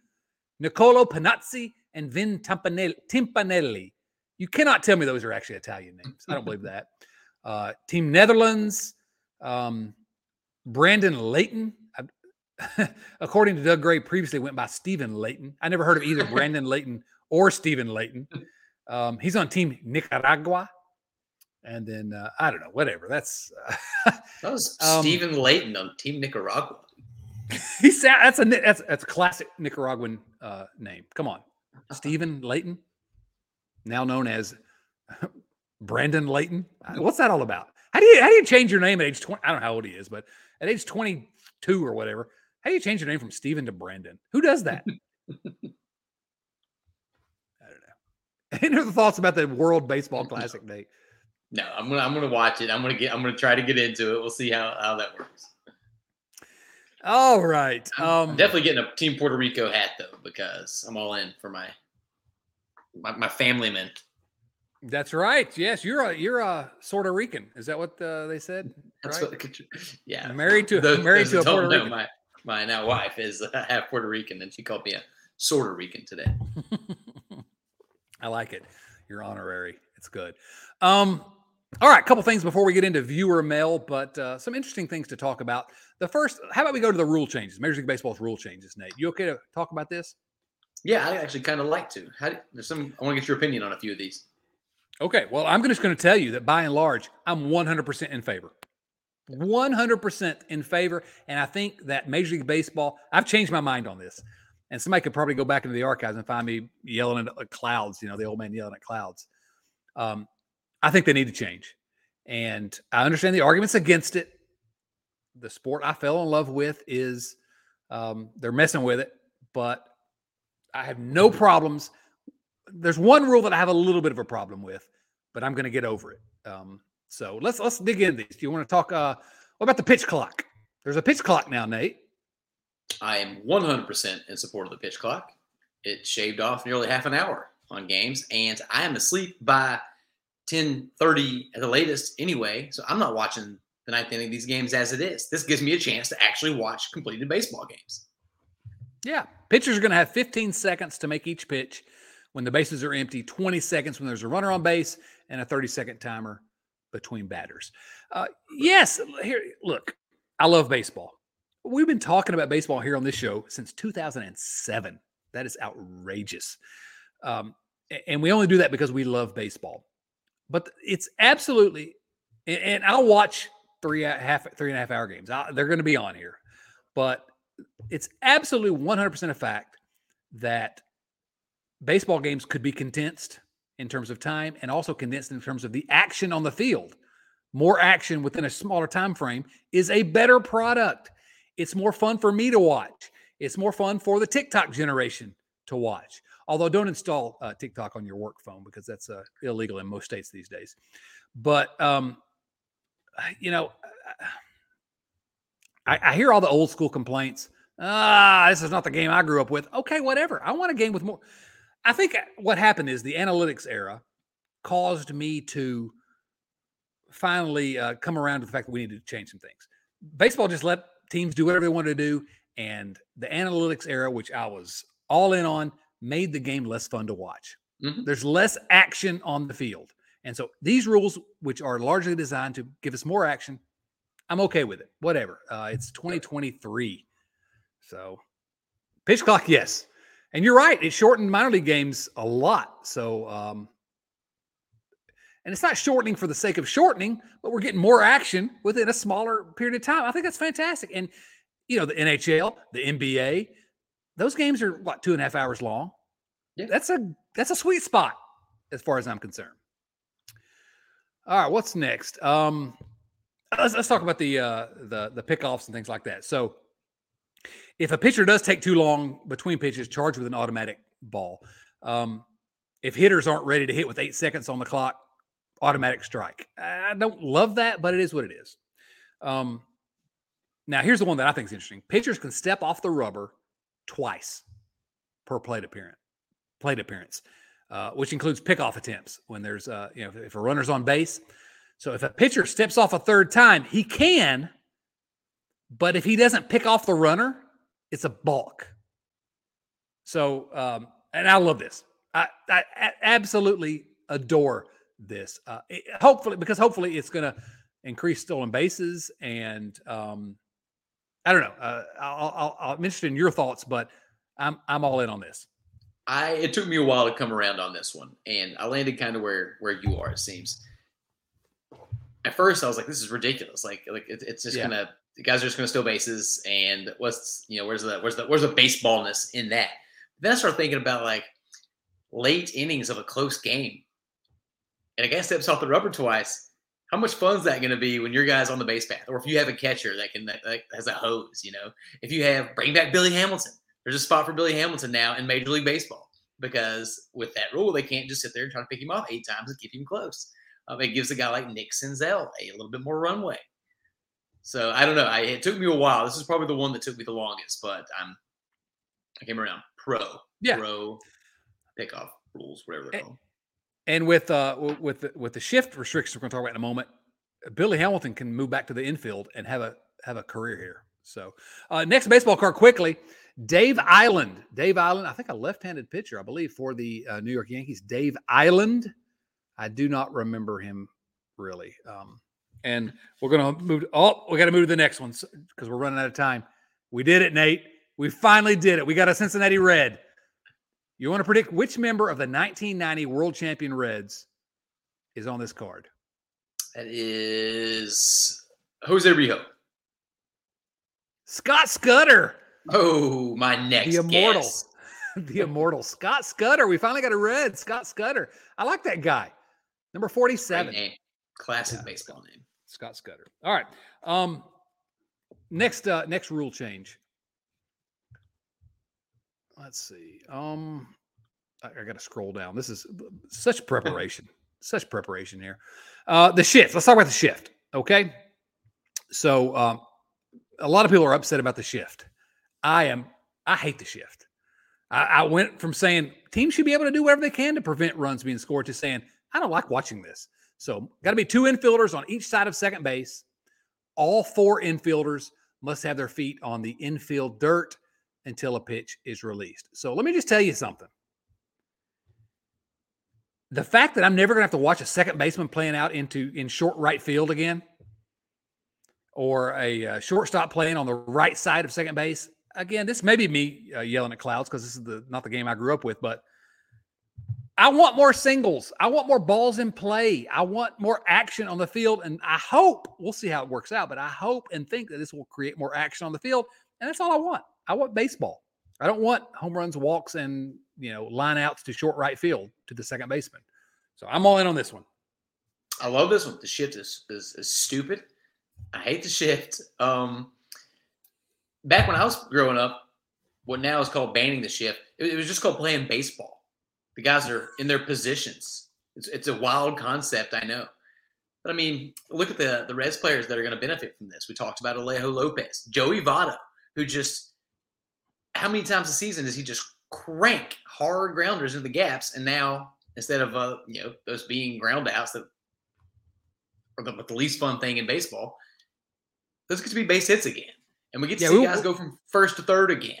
Nicolo Pinazzi and Vin Timpanelli. You cannot tell me those are actually Italian names. I don't believe that. Uh, Team Netherlands, um, Brandon Layton. according to Doug Gray, previously went by Stephen Layton. I never heard of either Brandon Layton or Stephen Layton. Um, he's on Team Nicaragua. And then uh, I don't know, whatever. That's uh, that was um, Stephen Layton on Team Nicaragua. He's that's a that's that's a classic Nicaraguan uh, name. Come on, Stephen Layton, now known as Brandon Layton. Uh, what's that all about? How do you how do you change your name at age twenty? I don't know how old he is, but at age twenty two or whatever, how do you change your name from Stephen to Brandon? Who does that? I don't know. Any other thoughts about the World Baseball Classic Nate? No, I'm gonna I'm gonna watch it. I'm gonna get I'm gonna try to get into it. We'll see how how that works. All right. Um, I'm definitely getting a Team Puerto Rico hat though because I'm all in for my my, my family men. That's right. Yes, you're a you're a Puerto Rican. Is that what uh, they said? That's right? what. Yeah. Married to those, married those to a Puerto Rican. My my now wife is uh, half Puerto Rican, and she called me a Puerto Rican today. I like it. You're honorary. It's good. Um, all right, a couple things before we get into viewer mail, but uh, some interesting things to talk about. The first, how about we go to the rule changes? Major League Baseball's rule changes. Nate, you okay to talk about this? Yeah, I actually kind of like to. How do, there's some. I want to get your opinion on a few of these. Okay, well, I'm just going to tell you that by and large, I'm 100% in favor. 100% in favor, and I think that Major League Baseball. I've changed my mind on this, and somebody could probably go back into the archives and find me yelling at clouds. You know, the old man yelling at clouds. Um, I think they need to change. And I understand the arguments against it. The sport I fell in love with is um, they're messing with it, but I have no problems. There's one rule that I have a little bit of a problem with, but I'm going to get over it. Um, so let's let's dig into these. Do you want to talk? Uh, what about the pitch clock? There's a pitch clock now, Nate. I am 100% in support of the pitch clock. It shaved off nearly half an hour on games, and I am asleep by 10 30 at the latest anyway. So I'm not watching the ninth inning of these games as it is. This gives me a chance to actually watch completed baseball games. Yeah. Pitchers are going to have 15 seconds to make each pitch when the bases are empty, 20 seconds when there's a runner on base, and a 30 second timer between batters. Uh, yes. Here, look, I love baseball. We've been talking about baseball here on this show since 2007. That is outrageous. Um, and we only do that because we love baseball. But it's absolutely, and I'll watch three half three and a half hour games. I, they're going to be on here, but it's absolutely 100% a fact that baseball games could be condensed in terms of time and also condensed in terms of the action on the field. More action within a smaller time frame is a better product. It's more fun for me to watch. It's more fun for the TikTok generation to watch. Although don't install uh, TikTok on your work phone because that's uh, illegal in most states these days. But um, you know, I, I hear all the old school complaints. Ah, this is not the game I grew up with. Okay, whatever. I want a game with more. I think what happened is the analytics era caused me to finally uh, come around to the fact that we needed to change some things. Baseball just let teams do whatever they wanted to do. And the analytics era, which I was all in on, made the game less fun to watch. Mm-hmm. There's less action on the field. And so these rules, which are largely designed to give us more action, I'm okay with it. Whatever. Uh, it's 2023. So pitch clock, yes. And you're right. It shortened minor league games a lot. So, um, and it's not shortening for the sake of shortening, but we're getting more action within a smaller period of time. I think that's fantastic. And, you know, the NHL, the NBA, those games are what, two and a half hours long? Yeah. That's a that's a sweet spot as far as I'm concerned. All right, what's next? Um, let's, let's talk about the uh, the the pickoffs and things like that. So, if a pitcher does take too long between pitches, charge with an automatic ball. Um, if hitters aren't ready to hit with eight seconds on the clock, automatic strike. I don't love that, but it is what it is. Um, now, here's the one that I think is interesting: pitchers can step off the rubber twice per plate appearance. Plate appearance, uh, which includes pickoff attempts when there's, uh, you know, if, if a runner's on base. So if a pitcher steps off a third time, he can, but if he doesn't pick off the runner, it's a balk. So, um, and I love this. I, I, absolutely adore this. Uh, it, hopefully, because hopefully it's going to increase stolen bases. And um, I don't know. Uh, I'll, I'll, I'm interested in your thoughts, but I'm I'm all in on this. I it took me a while to come around on this one, and I landed kind of where where you are. It seems. At first, I was like, "This is ridiculous! Like, like it, it's just yeah. gonna the guys are just gonna steal bases, and what's you know where's the where's the where's the baseballness in that?" Then I started thinking about like late innings of a close game, and a guy steps off the rubber twice. How much fun is that going to be when your guy's on the base path, or if you have a catcher that can that, that has a hose? You know, if you have bring back Billy Hamilton, there's a spot for Billy Hamilton now in Major League Baseball because with that rule, they can't just sit there and try to pick him off eight times and keep him close. Um, it gives a guy like Nick Senzel a, little bit more runway. So I don't know. I, it took me a while. This is probably the one that took me the longest, but I'm I came around pro, yeah. pro pickoff rules, whatever they're called. And with uh with the, with the shift restrictions we're going to talk about in a moment, Billy Hamilton can move back to the infield and have a have a career here. So uh, next baseball card quickly. Dave Eiland. Dave Eiland, I think a left handed pitcher, I believe, for the uh, New York Yankees. Dave Eiland. I do not remember him really. Um, and we're going to move. oh, we got to move to the next one because we're running out of time. We did it, Nate. We finally did it. We got a Cincinnati Red. You want to predict which member of the 1990 World Champion Reds is on this card? That is Jose Rijo. Scott Scudder. Oh, my next the immortal, guess. the immortal Scott Scudder. We finally got a red Scott Scudder. I like that guy. Number forty-seven. Classic yeah. baseball name. Scott Scudder. All right. Um, next, uh, next rule change. Let's see. Um, I, I got to scroll down. This is such preparation, such preparation here. Uh, the shift. Let's talk about the shift. Okay. So, um, a lot of people are upset about the shift. I am, I hate the shift. I, I went from saying teams should be able to do whatever they can to prevent runs being scored to saying, I don't like watching this. So, got to be two infielders on each side of second base. All four infielders must have their feet on the infield dirt until a pitch is released. So, let me just tell you something. The fact that I'm never going to have to watch a second baseman playing out into in short right field again, or a, a shortstop playing on the right side of second base, again, this may be me uh, yelling at clouds because this is the not the game I grew up with, but I want more singles. I want more balls in play. I want more action on the field, and I hope we'll see how it works out. But I hope and think that this will create more action on the field, and that's all I want. I want baseball. I don't want home runs, walks, and you know line outs to short right field to the second baseman. So I'm all in on this one. I love this one. The shift is is, is stupid. I hate the shift. Um, back when I was growing up, what now is called banning the shift, it, it was just called playing baseball. The guys are in their positions. It's, it's a wild concept, I know. But I mean, look at the the Reds players that are going to benefit from this. We talked about Alejo Lopez, Joey Votto, who just how many times a season does he just crank hard grounders into the gaps? And now instead of uh, you know those being ground outs that are the, the least fun thing in baseball, those get to be base hits again. and we get to yeah, see we'll, guys go from first to third again.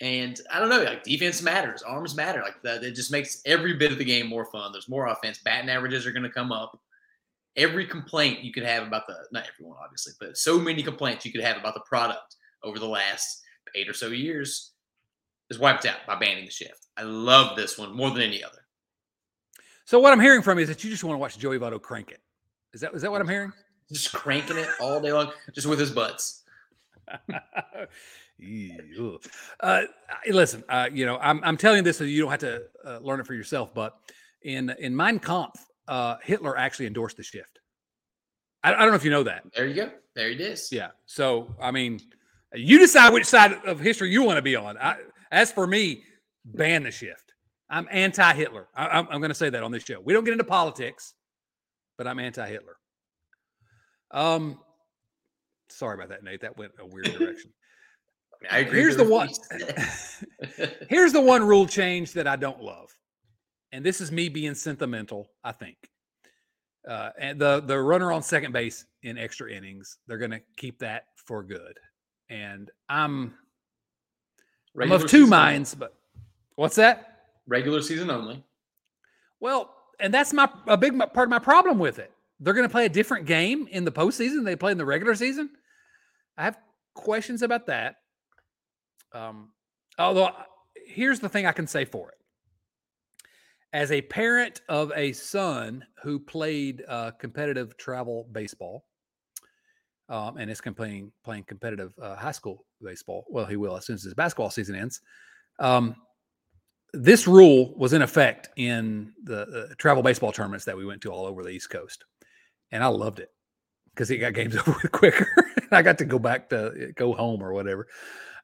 And I don't know, like defense matters, arms matter. Like that, it just makes every bit of the game more fun. There's more offense. Batting averages are going to come up. Every complaint you could have about the not everyone obviously, but so many complaints you could have about the product over the last eight or so years is wiped out by banning the shift. I love this one more than any other. So what I'm hearing from you is that you just want to watch Joey Votto crank it. Is that is that what I'm hearing? Just cranking it all day long, just with his butts. uh, listen, uh, you know, I'm, I'm telling you this so you don't have to uh, learn it for yourself. But in in Mein Kampf, uh, Hitler actually endorsed the shift. I, I, don't know if you know that. There you go. There it is. Yeah. So I mean, you decide which side of history you want to be on. I, as for me, ban the shift. I'm anti-Hitler. I, am going to say that on this show. We don't get into politics, but I'm anti-Hitler. Um, sorry about that, Nate. That went a weird direction. I agree. Here's the one. here's the one rule change that I don't love, and this is me being sentimental. I think, uh, and the the runner on second base in extra innings, they're going to keep that for good. And I'm Regular I'm of two minds, only. but what's that? Regular season only. Well, and that's my a big part of my problem with it. They're going to play a different game in the postseason. They play in the regular season. I have questions about that. Um, although here's the thing I can say for it. As a parent of a son who played uh, competitive travel baseball, um, and is playing playing competitive uh, high school baseball. Well, he will as soon as his basketball season ends. Um, this rule was in effect in the uh, travel baseball tournaments that we went to all over the East Coast, and I loved it because it got games over quicker. I got to go back to go home or whatever.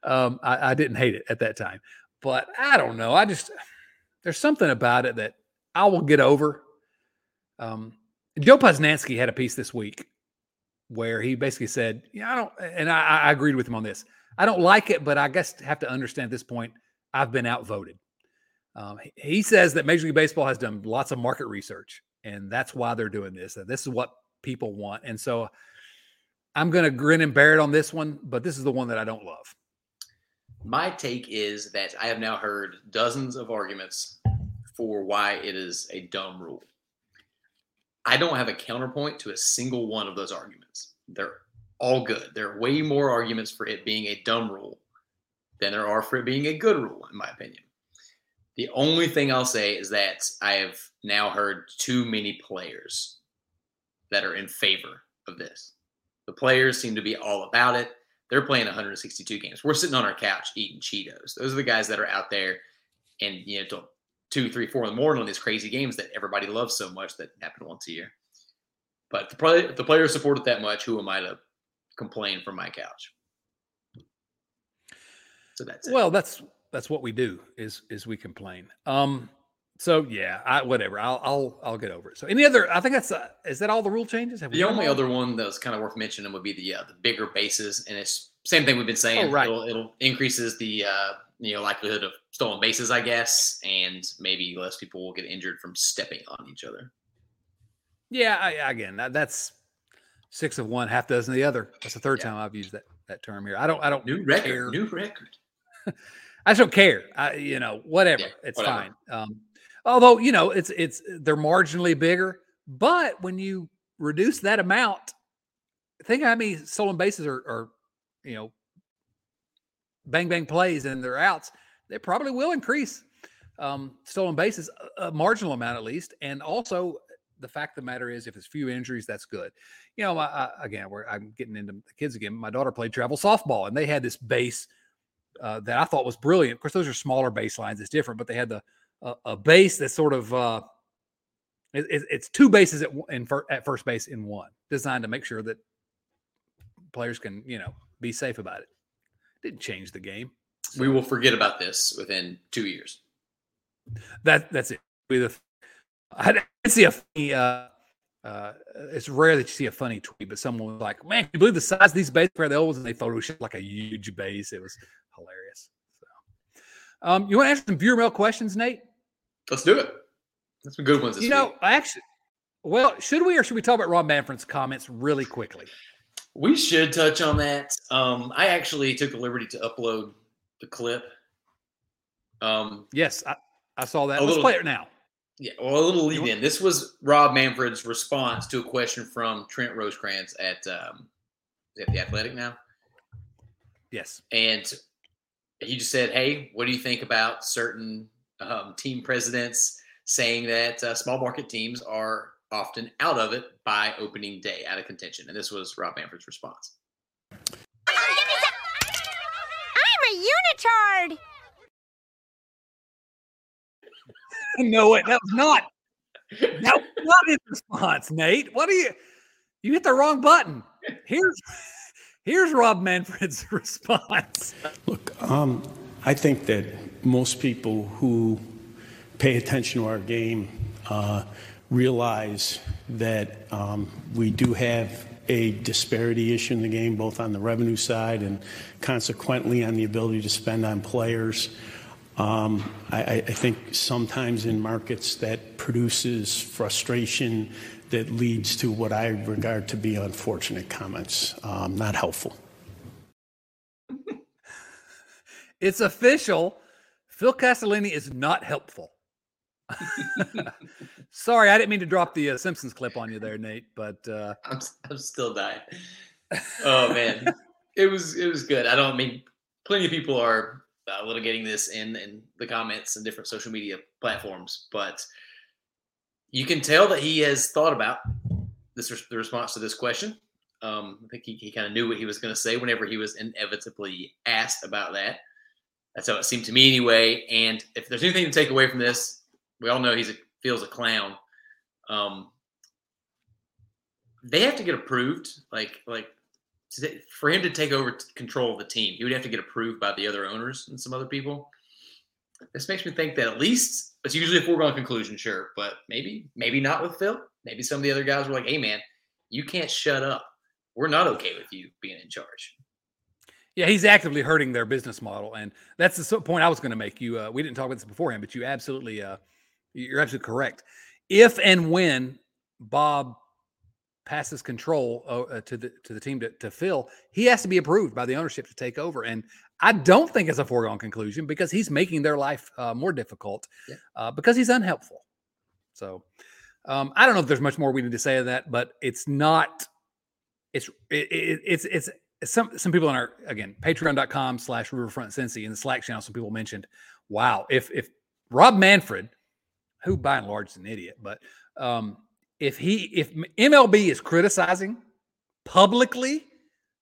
Um, I, I, didn't hate it at that time, but I don't know. I just there's something about it that I will get over. Um, Joe Posnanski had a piece this week where he basically said, "Yeah, I don't," and I, I agreed with him on this. I don't like it, but I guess have to understand at this point, I've been outvoted. Um, he says that Major League Baseball has done lots of market research, and that's why they're doing this. That this is what people want, and so I'm going to grin and bear it on this one. But this is the one that I don't love. My take is that I have now heard dozens of arguments for why it is a dumb rule. I don't have a counterpoint to a single one of those arguments. They're all good. There are way more arguments for it being a dumb rule than there are for it being a good rule, in my opinion. The only thing I'll say is that I have now heard too many players that are in favor of this. The players seem to be all about it. They're playing 162 games. We're sitting on our couch eating Cheetos. Those are the guys that are out there and you know till two, three, four in the morning on these crazy games that everybody loves so much that happen once a year. But the, play, if the players support it that much, who am I to complain from my couch? So that's it. Well, that's that's what we do is is we complain. Um so yeah, I whatever. I'll I'll I'll get over it. So any other? I think that's uh, is that all the rule changes? Have the only other one that was kind of worth mentioning would be the uh, the bigger bases, and it's same thing we've been saying. Oh, right. It'll, it'll increases the uh, you know likelihood of stolen bases, I guess, and maybe less people will get injured from stepping on each other. Yeah, I, again, that, that's six of one, half dozen of the other. That's the third yeah. time I've used that that term here. I don't I don't new record, care. new record. I just don't care. I you know whatever, yeah, it's whatever. fine. Um, although you know it's it's they're marginally bigger, but when you reduce that amount, think how many stolen bases are, are you know bang bang plays and they're outs, they probably will increase um, stolen bases a, a marginal amount at least, and also the fact of the matter is, if it's few injuries, that's good. You know, I, I, again, I'm getting into the kids again. My daughter played travel softball, and they had this base uh, that I thought was brilliant. Of course, those are smaller baselines; it's different, but they had the uh, a base that's sort of uh, it, it's two bases at in at first base in one, designed to make sure that players can you know be safe about it. Didn't change the game. So. We will forget about this within two years. That that's it. I didn't see a funny. Uh, uh, it's rare that you see a funny tweet, but someone was like, "Man, can you believe the size of these bases for they old?" And they photoshopped like a huge base. It was hilarious. So, um, you want to ask some viewer mail questions, Nate? Let's do it. That's some good ones. you know, week. actually, well, should we or should we talk about Rob Manfred's comments really quickly? We should touch on that. Um, I actually took the liberty to upload the clip. Um, yes, I, I saw that. Let's little- play it now. yeah, well, a little lead in. This was Rob Manfred's response to a question from Trent Rosecrans at um, at the Athletic now, Yes. and he just said, "Hey, what do you think about certain um, team presidents saying that uh, small market teams are often out of it by opening day, out of contention?" And this was Rob Manfred's response. I'm a unitard. No, it that was not. That was not his response, Nate. What are you? You hit the wrong button. Here's here's Rob Manfred's response. Look, um, I think that most people who pay attention to our game uh, realize that um, we do have a disparity issue in the game, both on the revenue side and consequently on the ability to spend on players. Um, I, I I think sometimes in markets that produces frustration that leads to what I regard to be unfortunate comments, um, not helpful. It's official. Phil Castellini is not helpful. Sorry, I didn't mean to drop the uh, Simpsons clip on you there, Nate. But uh, I'm I'm still dying. Oh man, it was it was good. I don't mean plenty of people are uh, litigating this in in the comments and different social media platforms, but you can tell that he has thought about this the response to this question. Um, I think he, he kind of knew what he was going to say whenever he was inevitably asked about that. That's how it seemed to me anyway. And if there's anything to take away from this, we all know he's a, Phil's a clown. Um, they have to get approved. Like like for him to take over control of the team, he would have to get approved by the other owners and some other people. This makes me think that at least it's usually a foregone conclusion, sure, but maybe maybe not with Phil. Maybe some of the other guys were like, "Hey, man, you can't shut up. We're not okay with you being in charge." yeah, he's actively hurting their business model, and that's the point I was going to make. You, uh, we didn't talk about this beforehand, but you absolutely, uh, you're absolutely correct. If and when Bob passes control uh, uh, to the to the team to, to Phil, he has to be approved by the ownership to take over. And I don't think it's a foregone conclusion because he's making their life uh, more difficult Yeah. uh, because he's unhelpful. So um, I don't know if there's much more we need to say of that, but it's not. It's it, it, it's it's some some people in our again patreon.com slash riverfront Cincy in the slack channel some people mentioned wow if if rob manfred who by and large is an idiot but um if he if mlb is criticizing publicly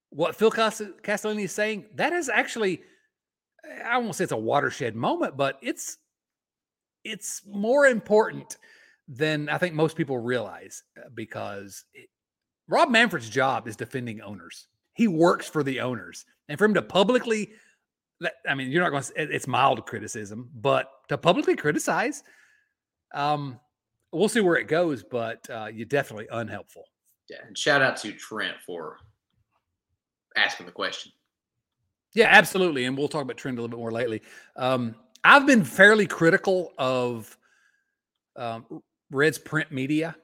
what phil Cas- castellini is saying that is actually i won't say it's a watershed moment but it's it's more important than i think most people realize uh, because it- rob manfred's job is defending owners. He works for the owners. And for him to publicly, I mean you're not going to it's mild criticism but to publicly criticize um we'll see where it goes but uh you're definitely unhelpful Yeah, and shout out to Trent for asking the question. yeah absolutely and we'll talk about Trent a little bit more lately um i've been fairly critical of um red's print media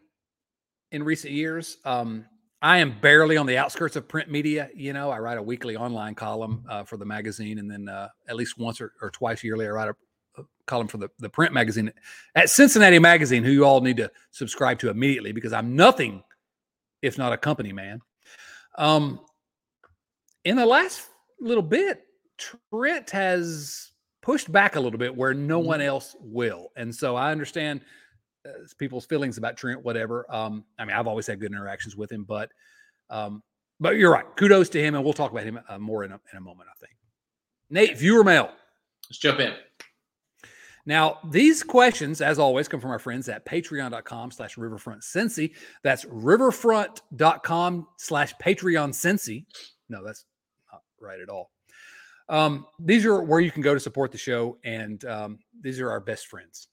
in recent years um I am barely on the outskirts of print media. You know, I write a weekly online column uh, for the magazine, and then uh, at least once or, or twice yearly, I write a column for the, the print magazine at Cincinnati Magazine, who you all need to subscribe to immediately because I'm nothing if not a company man. Um, in the last little bit, Trent has pushed back a little bit where no one else will, and so I understand uh, people's feelings about Trent, whatever. Um, I mean, I've always had good interactions with him, but um, but you're right. Kudos to him, and we'll talk about him uh, more in a, in a moment. I think. Nate, viewer mail. Let's jump in. Now, these questions, as always, come from our friends at patreon.com slash riverfront Cincy. That's riverfront.com slash Patreon Cincy. No, that's not right at all. Um, these are where you can go to support the show, and um, these are our best friends,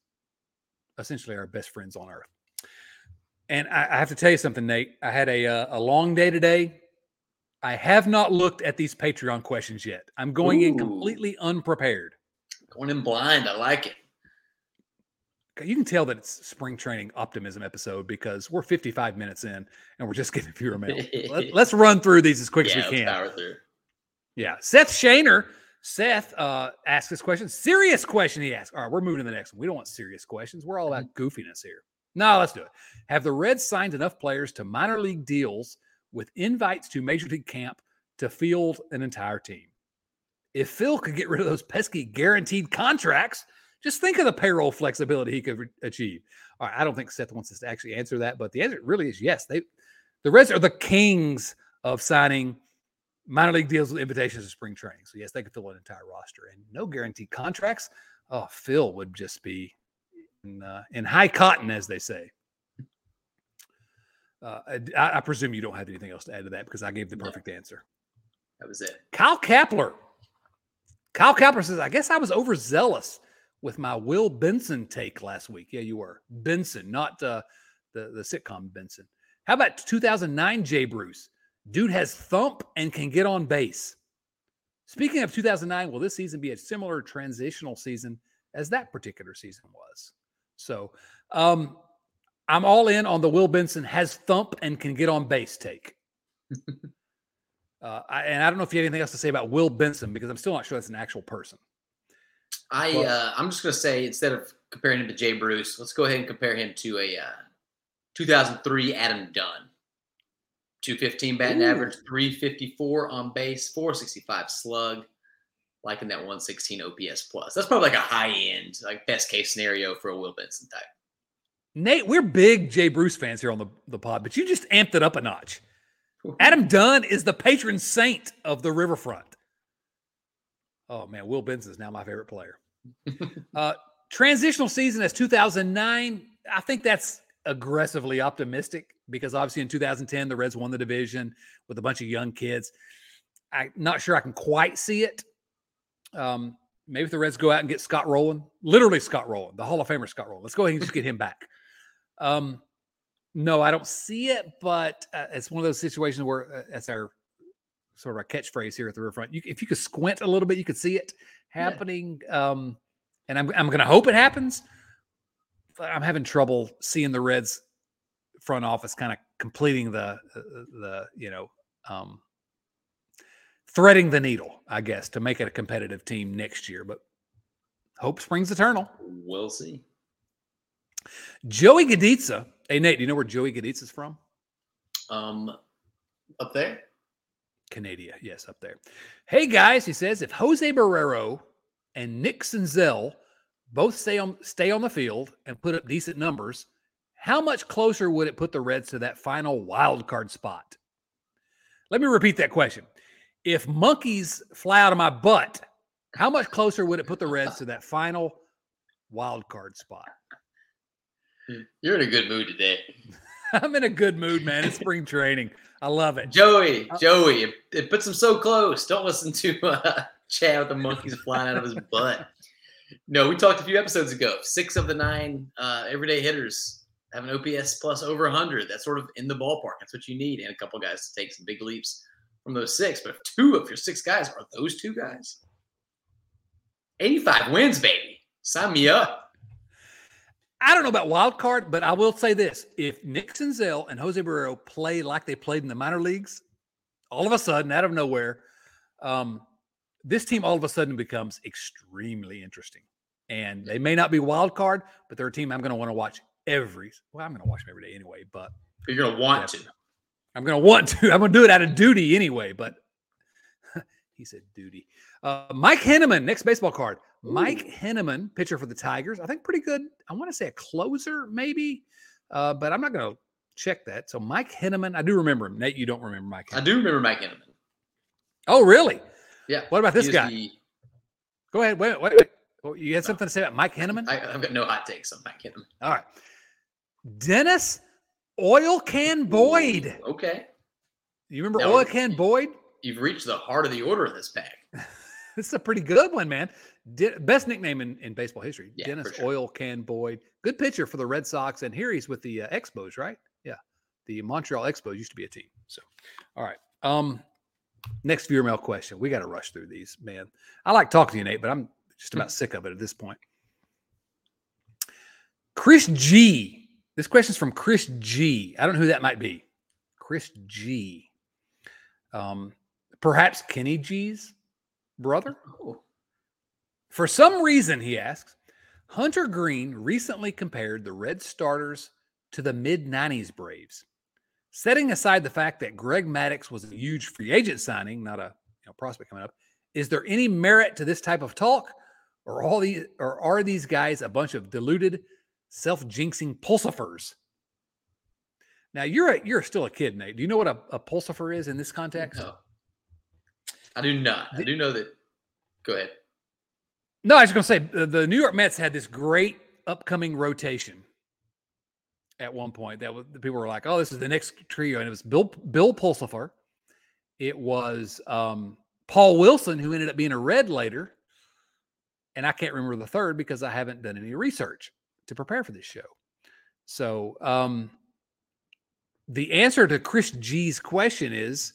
essentially our best friends on earth. And I, I have to tell you something, Nate. I had a uh, a long day today. I have not looked at these Patreon questions yet. I'm going in completely unprepared. Going in blind. I like it. You can tell that it's spring training optimism episode because we're 55 minutes in and we're just getting viewer mail. Let, us run through these as quick yeah, as we can. Yeah. Seth Shaner. Seth uh, asked this question. Serious question he asked. All right, we're moving to the next one. We don't want serious questions. We're all about goofiness here. No, let's do it. Have the Reds signed enough players to minor league deals with invites to major league camp to field an entire team? If Phil could get rid of those pesky guaranteed contracts, just think of the payroll flexibility he could re- achieve. All right, I don't think Seth wants us to actually answer that, but the answer really is yes. They, the Reds are the kings of signing minor league deals with invitations to spring training. So yes, they could fill an entire roster and no guaranteed contracts. Oh, Phil would just be in, uh, in high cotton, as they say. Uh, I, I, presume you don't have anything else to add to that because I gave the perfect no, answer. That was it. Kyle Kapler. Kyle Kapler says, I guess I was overzealous with my Will Benson take last week. Yeah, you were. Benson, not uh, the, the sitcom Benson. How about 2009 Jay Bruce? Dude has thump and can get on base. Speaking of 2009, will this season be a similar transitional season as that particular season was? So um, I'm all in on the Will Benson has thump and can get on base take. uh, I, and I don't know if you have anything else to say about Will Benson because I'm still not sure that's an actual person. I uh, I'm just going to say instead of comparing him to Jay Bruce, let's go ahead and compare him to a uh, 2003 Adam Dunn. 215 batting Ooh. average, 354 on base, 465 slug, liking that 116 OPS plus. That's probably like a high end, like best case scenario for a Will Benson type. Nate, we're big Jay Bruce fans here on the, the pod, but you just amped it up a notch. Adam Dunn is the patron saint of the riverfront. Oh man, Will Benson is now my favorite player. uh, transitional season as 2009. I think that's aggressively optimistic because obviously in 2010 the Reds won the division with a bunch of young kids. I'm not sure I can quite see it. Um, maybe if the Reds go out and get Scott Rolen, literally Scott Rolen, the Hall of Famer Scott Rolen. Let's go ahead and just get him back. Um, no, I don't see it, but uh, it's one of those situations where uh, that's our sort of our catchphrase here at the riverfront. You, if you could squint a little bit, you could see it happening. Yeah. Um, and I'm I'm going to hope it happens. But I'm having trouble seeing the Reds front office kind of completing the uh, the you know um, threading the needle, I guess, to make it a competitive team next year. But hope springs eternal. We'll see. Joey Gaditza. Hey Nate, do you know where Joey Gaditza is from? Um, up there. Canada, yes, up there. Hey guys, he says if Jose Barrero and Nick Senzel both stay on stay on the field and put up decent numbers, how much closer would it put the Reds to that final wild card spot? Let me repeat that question. If monkeys fly out of my butt, how much closer would it put the Reds to that final wild card spot? Hmm, you're in a good mood today. I'm in a good mood, man. It's spring training. I love it. Joey, uh, Joey, it, it, puts him so close. Don't listen to uh, Chad with the monkeys flying out of his butt. No, we talked a few episodes ago. Six of the nine uh, everyday hitters have an OPS plus over 100. That's sort of in the ballpark. That's what you need. And a couple guys to take some big leaps from those six. But if two of your six guys are those two guys, 85 wins, baby. Sign me up. I don't know about wild card, but I will say this: if Nick Senzel and Jose Barrero play like they played in the minor leagues, all of a sudden, out of nowhere, um, this team all of a sudden becomes extremely interesting. And they may not be wild card, but they're a team I'm going to want to watch every. Well, I'm going to watch them every day anyway. But you're going to want to. I'm going to want to. I'm going to do it out of duty anyway. But he said duty. Uh, Mike Henneman, next baseball card. Ooh. Mike Henneman, pitcher for the Tigers. I think pretty good. I want to say a closer, maybe, uh, but I'm not going to check that. So Mike Henneman, I do remember him. Nate, you don't remember Mike? Henneman. I do remember Mike Henneman. Oh, really? Yeah. What about this guy? The... Go ahead. Wait, wait, wait. Oh, you had something to say about Mike Henneman? I, have got no hot takes on Mike Henneman. All right. Dennis Oil Can Boyd. Okay. You remember now, Oil Can Boyd? You've reached the heart of the order of this pack. this is a pretty good one, man. De- best nickname in, in baseball history. Yeah, Dennis sure. Oil Can Boyd. Good pitcher for the Red Sox. And here he's with the uh, Expos, right? Yeah. The Montreal Expos used to be a team. So, all right. Um, next viewer mail question. We got to rush through these, man. I like talking to you, Nate, but I'm just about sick of it at this point. Chris G. This question is from Chris G. I don't know who that might be. Chris G. Um, perhaps Kenny G's brother? Oh, For some reason, he asks, Hunter Greene recently compared the Red starters to the mid 90s Braves. Setting aside the fact that Greg Maddux was a huge free agent signing, not a you know, prospect coming up, is there any merit to this type of talk? Or all these or are these guys a bunch of deluded, self-jinxing pulsifers? Now you're a, you're still a kid, Nate. Do you know what a, a pulsifer is in this context? no. I do not. I do know that. Go ahead. No, I was going to say the, the New York Mets had this great upcoming rotation at one point. That was, the people were like, "Oh, this is the next trio," and it was Bill Bill Pulsifer. It was um, Paul Wilson, who ended up being a Red later, and I can't remember the third because I haven't done any research to prepare for this show. So, um, the answer to Chris G's question is: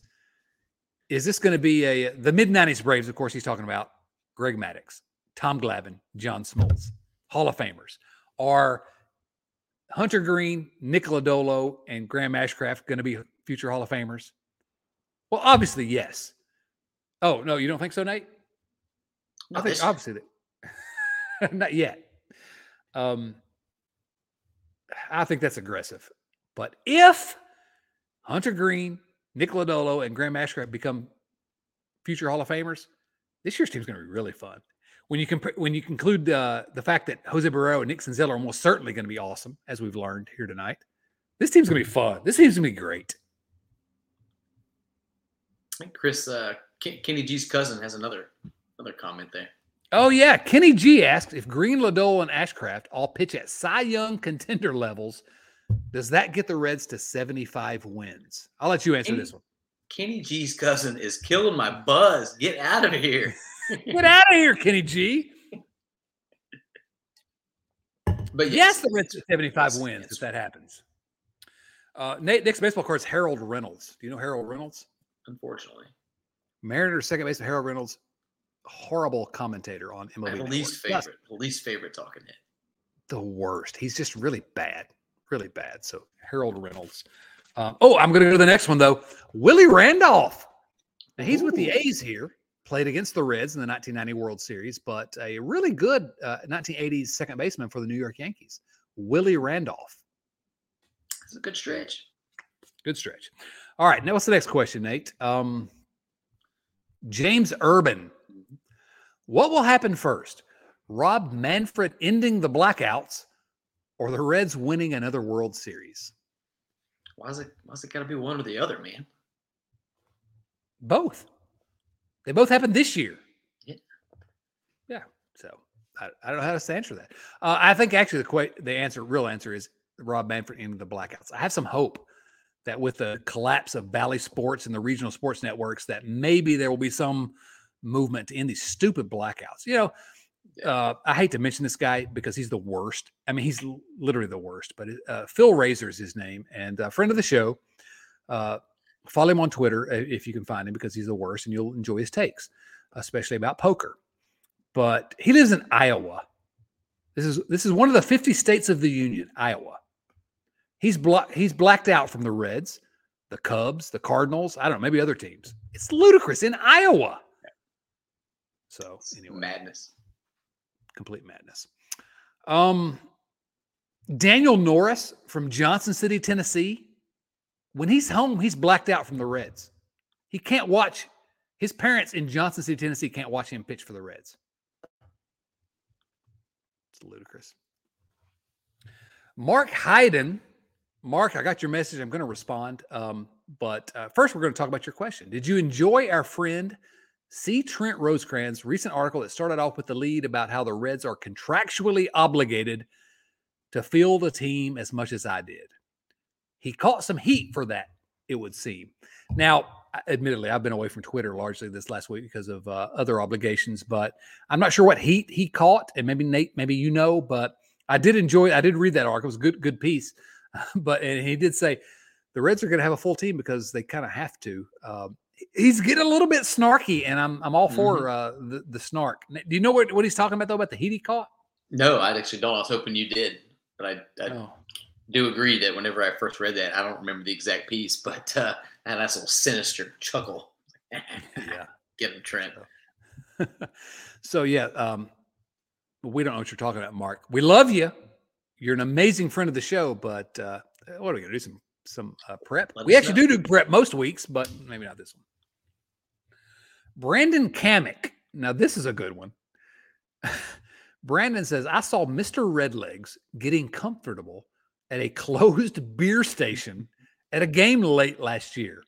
Is this going to be a the mid '90s Braves? Of course, he's talking about Greg Maddux, Tom Glavine, John Smoltz, Hall of Famers. Are Hunter Greene, Nick Lodolo, and Graham Ashcraft going to be future Hall of Famers? Well, obviously, yes. Oh, no, you don't think so, Nate? I think obviously that not yet. Um, I think that's aggressive. But if Hunter Greene, Nick Lodolo, and Graham Ashcraft become future Hall of Famers, this year's team's going to be really fun. When you comp- when you conclude uh, the fact that Jose Barrero and Nixon Senzel are almost certainly going to be awesome, as we've learned here tonight, this team's going to be fun. This team's going to be great. I think Chris uh, Ken- Kenny G's cousin has another another comment there. Oh yeah, Kenny G asked if Greene, Lodolo, and Ashcraft all pitch at Cy Young contender levels. Does that get the Reds to 75 wins? I'll let you answer Kenny- this one. Kenny G's cousin is killing my buzz. Get out of here. Get out of here, Kenny G. But Yes, yes, the Reds are 75 Yes, wins yes. if that happens. Uh, Nate, next baseball card is Harold Reynolds. Do you know Harold Reynolds? unfortunately, Mariners second baseman Harold Reynolds, horrible commentator on MLB. my least favorite, least favorite talking head. the worst. He's just really bad, really bad. So Harold Reynolds. Um, oh, I'm going to go to the next one though. Willie Randolph. Now, he's with the A's here. Played against the Reds in the 1990 World Series, but a really good uh, 1980s second baseman for the New York Yankees. Willie Randolph. It's a good stretch. Good stretch. All right. Now, what's the next question, Nate? Um, James Urban. What will happen first? Rob Manfred ending the blackouts or the Reds winning another World Series? Why's it? Why's it got to be one or the other, man? Both. They both happened this year. Yeah. Yeah. So I, I don't know how to answer that. Uh, I think actually the que- the answer, real answer, is Rob Manfred ending the blackouts. I have some hope that with the collapse of Bally Sports and the regional sports networks, that maybe there will be some movement to end these stupid blackouts. You know, uh, I hate to mention this guy because he's the worst. I mean, he's l- literally the worst. But uh, Phil Razor is his name, and a friend of the show. Uh, follow him on Twitter uh, if you can find him because he's the worst, and you'll enjoy his takes, especially about poker. But he lives in Iowa. This is this is one of the 50 states of the union, Iowa. He's blocked. He's blacked out from the Reds, the Cubs, the Cardinals. I don't know, maybe other teams. It's ludicrous in Iowa. So anyway, madness. Complete madness. Um, Daniel Norris from Johnson City, Tennessee. When he's home, he's blacked out from the Reds. He can't watch. His parents in Johnson City, Tennessee, can't watch him pitch for the Reds. It's ludicrous. Mark Hayden. Mark, I got your message. I'm going to respond. Um, but uh, first, we're going to talk about your question. Did you enjoy our friend See Trent Rosecrans' recent article that started off with the lead about how the Reds are contractually obligated to field the team as much as I did. He caught some heat for that, it would seem. Now, admittedly, I've been away from Twitter largely this last week because of uh, other obligations, but I'm not sure what heat he caught. And maybe Nate, maybe you know, but I did enjoy. I did read that article. It was a good, good piece. but and he did say the Reds are going to have a full team because they kind of have to. Um, he's getting a little bit snarky, and I'm I'm all for uh, the the snark. Do you know what what he's talking about though about the heat he caught? No, I actually don't. I was hoping you did. but I, I Oh. do agree that whenever I first read that, I don't remember the exact piece, but uh, I had a nice little sinister chuckle. Yeah. Get him, Trent. so yeah, um, we don't know what you're talking about, Mark. We love you. You're an amazing friend of the show, but uh, what are we gonna do? Some some uh, prep. Let we actually do do prep most weeks, but maybe not this one. Brandon Kamick. Now this is a good one. Brandon says, "I saw Mister Redlegs getting comfortable at a closed beer station at a game late last year.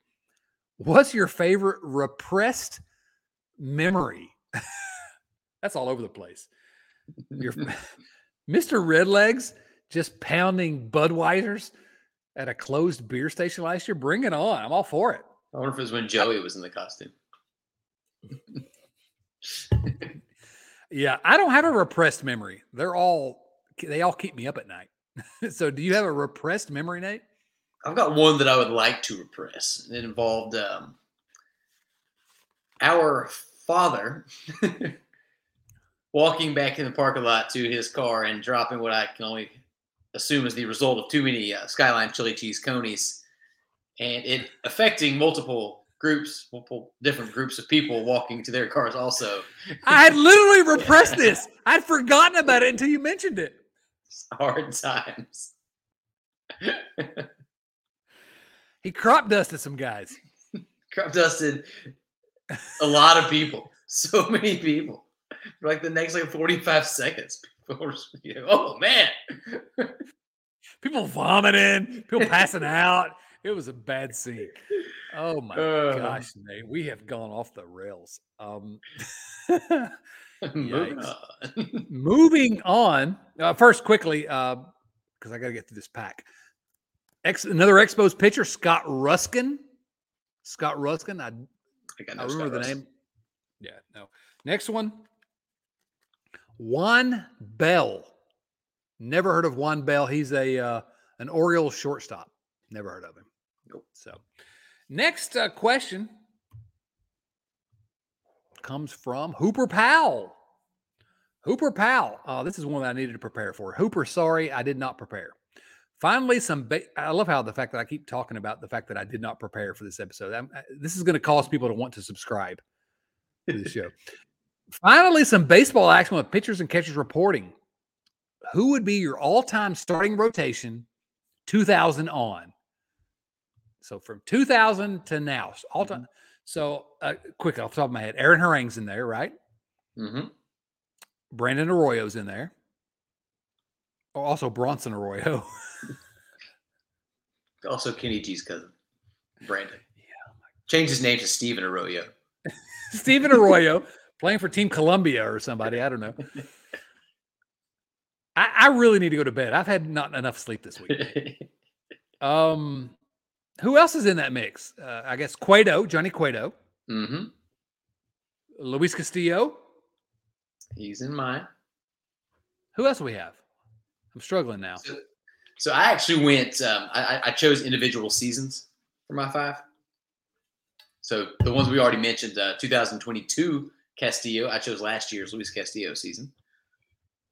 What's your favorite repressed memory?" That's all over the place. Your Mr. Redlegs just pounding Budweisers at a closed beer station last year. Bring it on. I'm all for it. I wonder if it was when Joey was in the costume. Yeah, I don't have a repressed memory. They're all they all keep me up at night. so do you have a repressed memory, Nate? I've got one that I would like to repress. It involved um, our father walking back in the parking lot to his car and dropping what I can only assume is the result of too many uh, Skyline chili cheese conies, and it affecting multiple groups, multiple different groups of people walking to their cars. Also, I had literally repressed this. I'd forgotten about it until you mentioned it. hard times. He crop dusted some guys. Crop dusted a lot of people, so many people. For like the next like forty-five seconds, people were, just, you know, oh man. People vomiting, people passing out. It was a bad scene. Oh my Uh. gosh, Nate. We have gone off the rails. Um Moving on. moving on. Uh, first, quickly, because I got to get through this pack. Ex- another Expos pitcher, Scott Ruskin. Scott Ruskin. I, I, got I remember the Scott name. Yeah, no. Next one, Juan Bell. Never heard of Juan Bell. He's a uh, an Orioles shortstop. Never heard of him. Nope. So, next uh, question comes from Hooper Powell. Hooper Powell. Oh, this is one that I needed to prepare for. Hooper, sorry, I did not prepare. Finally, some. Ba- I love how the fact that I keep talking about the fact that I did not prepare for this episode. I'm, I- this is going to cause people to want to subscribe to the show. Finally, some baseball action with pitchers and catchers reporting. Who would be your all-time starting rotation, 2000 on? So from 2000 to now, all time. So uh, quick off the top of my head, Aaron Harang's in there, right? Mm-hmm. Brandon Arroyo's in there. Oh, also Bronson Arroyo. Also, Kenny G's cousin, Brandon. Yeah. Changed his name to Steven Arroyo. Stephen Arroyo playing for Team Colombia or somebody. I don't know. I, I really need to go to bed. I've had not enough sleep this week. Um, who else is in that mix? Uh, I guess Cueto, Johnny Cueto, hmm Luis Castillo. He's in mine. Who else do we have? I'm struggling now. So, so I actually went. Um, I, I- I chose individual seasons for my five. So the ones we already mentioned, uh, 2022 Castillo. I chose last year's Luis Castillo season.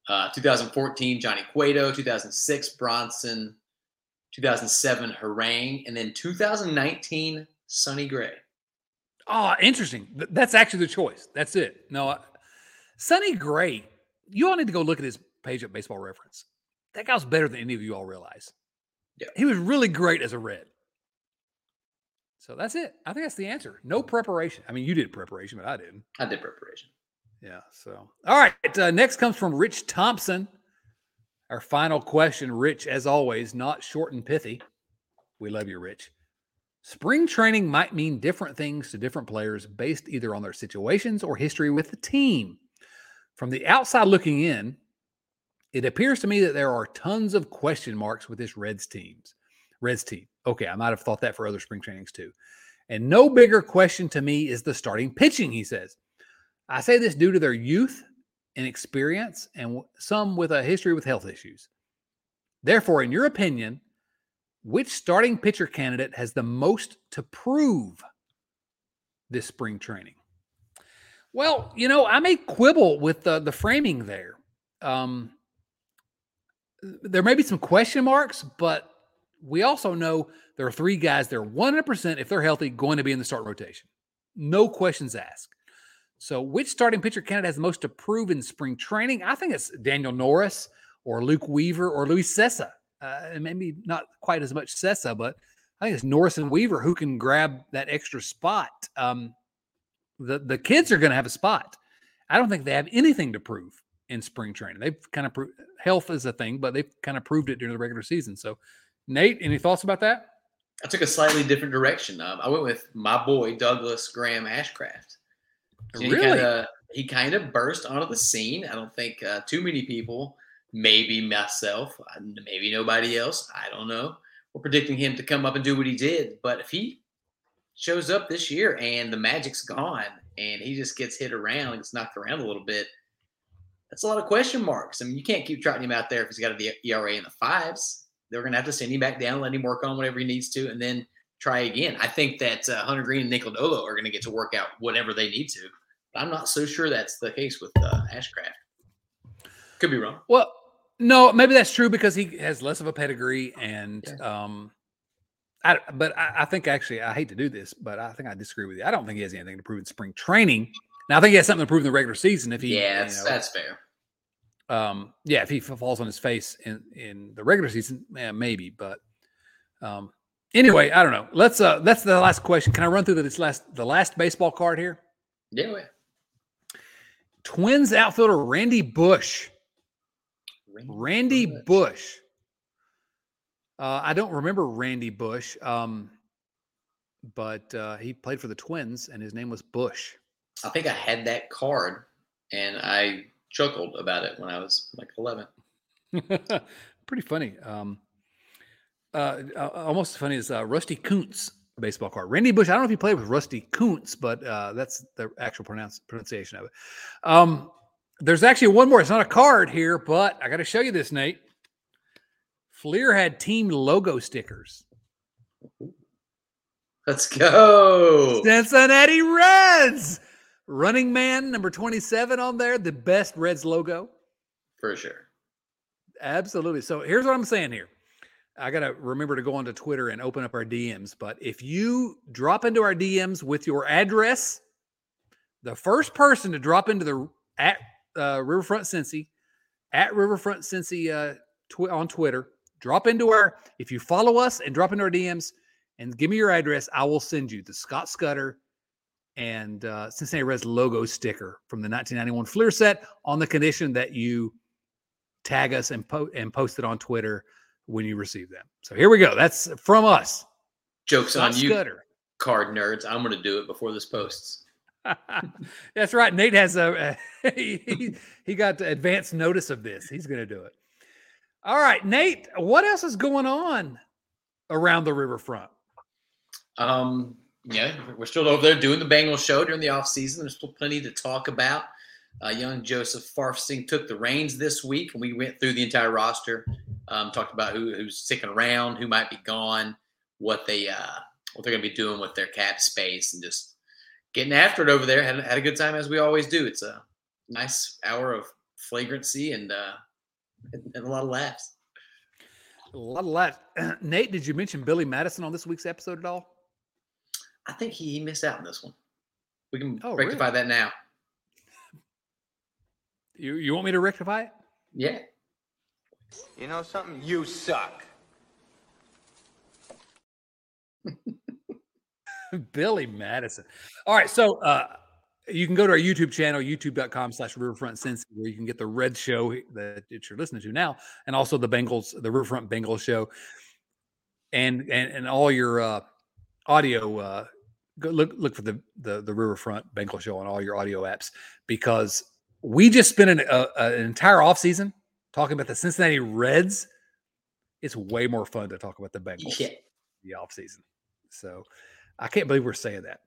Uh, 2014 Johnny Cueto. 2006 Bronson. 2007 Harang, and then 2019 Sonny Gray. Oh, interesting. That's actually the choice. That's it. No, I- Sonny Gray. You all need to go look at his page at Baseball Reference. That guy was better than any of you all realize. Yeah. He was really great as a red. So that's it. I think that's the answer. No preparation. I mean, you did preparation, but I didn't. I did preparation. Yeah. So, all right. Uh, next comes from Rich Thompson. Our final question, Rich, as always, not short and pithy. We love you, Rich. Spring training might mean different things to different players based either on their situations or history with the team. From the outside looking in, it appears to me that there are tons of question marks with this Reds teams. Reds team. Okay, I might have thought that for other spring trainings too. And no bigger question to me is the starting pitching, he says. I say this due to their youth and experience and some with a history with health issues. Therefore, in your opinion, which starting pitcher candidate has the most to prove this spring training? Well, you know, I may quibble with the, the framing there. Um, there may be some question marks, but we also know there are three guys that are 100% if they're healthy going to be in the start rotation. No questions asked. So, which starting pitcher candidate has the most to prove in spring training? I think it's Daniel Norris or Luke Weaver or Luis Cessa. Uh, maybe not quite as much Cessa, but I think it's Norris and Weaver who can grab that extra spot. Um, the the kids are going to have a spot. I don't think they have anything to prove in spring training. They've kind of proved health is a thing, but they've kind of proved it during the regular season. So, Nate, any thoughts about that? I took a slightly different direction. Um, I went with my boy Douglas Graham Ashcraft. So really? He kind of he kind of burst onto the scene. I don't think uh, too many people, maybe myself, uh, maybe nobody else, I don't know, were predicting him to come up and do what he did. But if he shows up this year and the magic's gone and he just gets hit around, gets knocked around a little bit, that's a lot of question marks. I mean, you can't keep trotting him out there if he's got an ERA in the fives. They're going to have to send him back down, let him work on whatever he needs to, and then try again. I think that uh, Hunter Greene and Nick Lodolo are going to get to work out whatever they need to. But I'm not so sure that's the case with uh, Ashcraft. Could be wrong. Well, no, maybe that's true because he has less of a pedigree, and Yeah. um, I. But I, I think actually, I hate to do this, but I think I disagree with you. I don't think he has anything to prove in spring training. Now, I think he has something to prove in the regular season. If he, yeah, you know, that's fair. Um, yeah, if he falls on his face in in the regular season, yeah, maybe. But um, anyway, I don't know. Let's. Uh, that's the last question. Can I run through this last the last baseball card here? Yeah, Twins outfielder Randy Bush. Randy Bush. Bush. Uh, I don't remember Randy Bush, um, but uh, he played for the Twins, and his name was Bush. I think I had that card and I chuckled about it when I was like 11. Pretty funny. Um, uh, uh, almost as funny as uh, Rusty Kuntz baseball card. Randy Bush. I don't know if he played with Rusty Kuntz, but uh, that's the actual pronounce, pronunciation of it. Um, there's actually one more. It's not a card here, but I got to show you this, Nate. Fleer had team logo stickers. Let's go. Cincinnati Reds. Running man number 27 on there, the best Reds logo. For sure. Absolutely. So here's what I'm saying here. I got to remember to go onto Twitter and open up our DMs. But if you drop into our DMs with your address, the first person to drop into the at uh, Riverfront Cincy, at Riverfront Cincy uh, tw- on Twitter, drop into our, if you follow us and drop into our DMs and give me your address, I will send you the Scott Scudder and uh, Cincinnati Reds logo sticker from the 1991 Fleer set on the condition that you tag us and, po- and post it on Twitter when you receive them. So here we go. That's from us. Joke's on you, Scudder. card nerds. I'm going to do it before this posts. That's right. Nate has a he, he- he got advance notice of this. He's going to do it. All right, Nate. What else is going on around the riverfront? Um, yeah, we're still over there doing the Bengals show during the off season. There's still plenty to talk about. Uh, young Joseph Farfsing took the reins this week, and we went through the entire roster. Um, talked about who, who's sticking around, who might be gone, what they uh, what they're going to be doing with their cap space, and just getting after it over there. Had, had a good time as we always do. It's a nice hour of flagrancy and uh, and, a lot of laughs. A lot of that. Nate, did you mention Billy Madison on this week's episode at all? I think he, he missed out on this one. We can Oh, rectify that now. You you want me to rectify it? Yeah. You know something? You suck. Billy Madison. All right. So uh, you can go to our YouTube channel, youtube.com slash riverfront Cincy, where you can get the red show that, that you're listening to now, and also the Bengals, the Riverfront Bengals show. And and and all your uh, audio uh, go look look for the, the the Riverfront Bengal show on all your audio apps because we just spent an, uh, an entire offseason talking about the Cincinnati Reds. It's way more fun to talk about the Bengals Yeah. the offseason. So I can't believe we're saying that.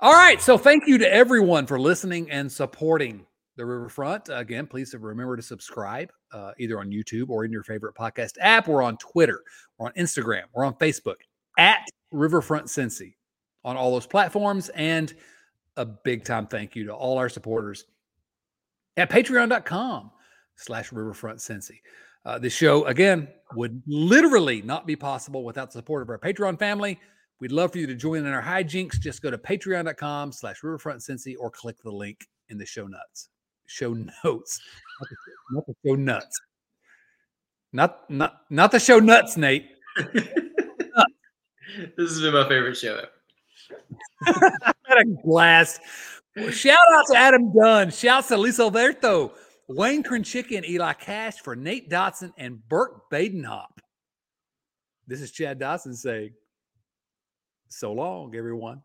All right. So thank you to everyone for listening and supporting the Riverfront. Again, please remember to subscribe uh, either on YouTube or in your favorite podcast app. We're on Twitter, we're on Instagram, we're on Facebook at Riverfront Cincy on all those platforms. And a big time thank you to all our supporters at patreon.com slash riverfront Cincy. Uh, the show, again, would literally not be possible without the support of our Patreon family. We'd love for you to join in our hijinks. Just go to patreon.com slash riverfront Cincy or click the link in the show notes. Show notes. Not the show nuts. Not not not the show nuts, Nate. this has been my favorite show ever. What a blast. Shout out to Adam Dunn. Shouts to Lisa Alberto, Wayne Krenchick, and Eli Cash for Nate Dotson and Burke Badenhop. This is Chad Dotson saying, so long, everyone.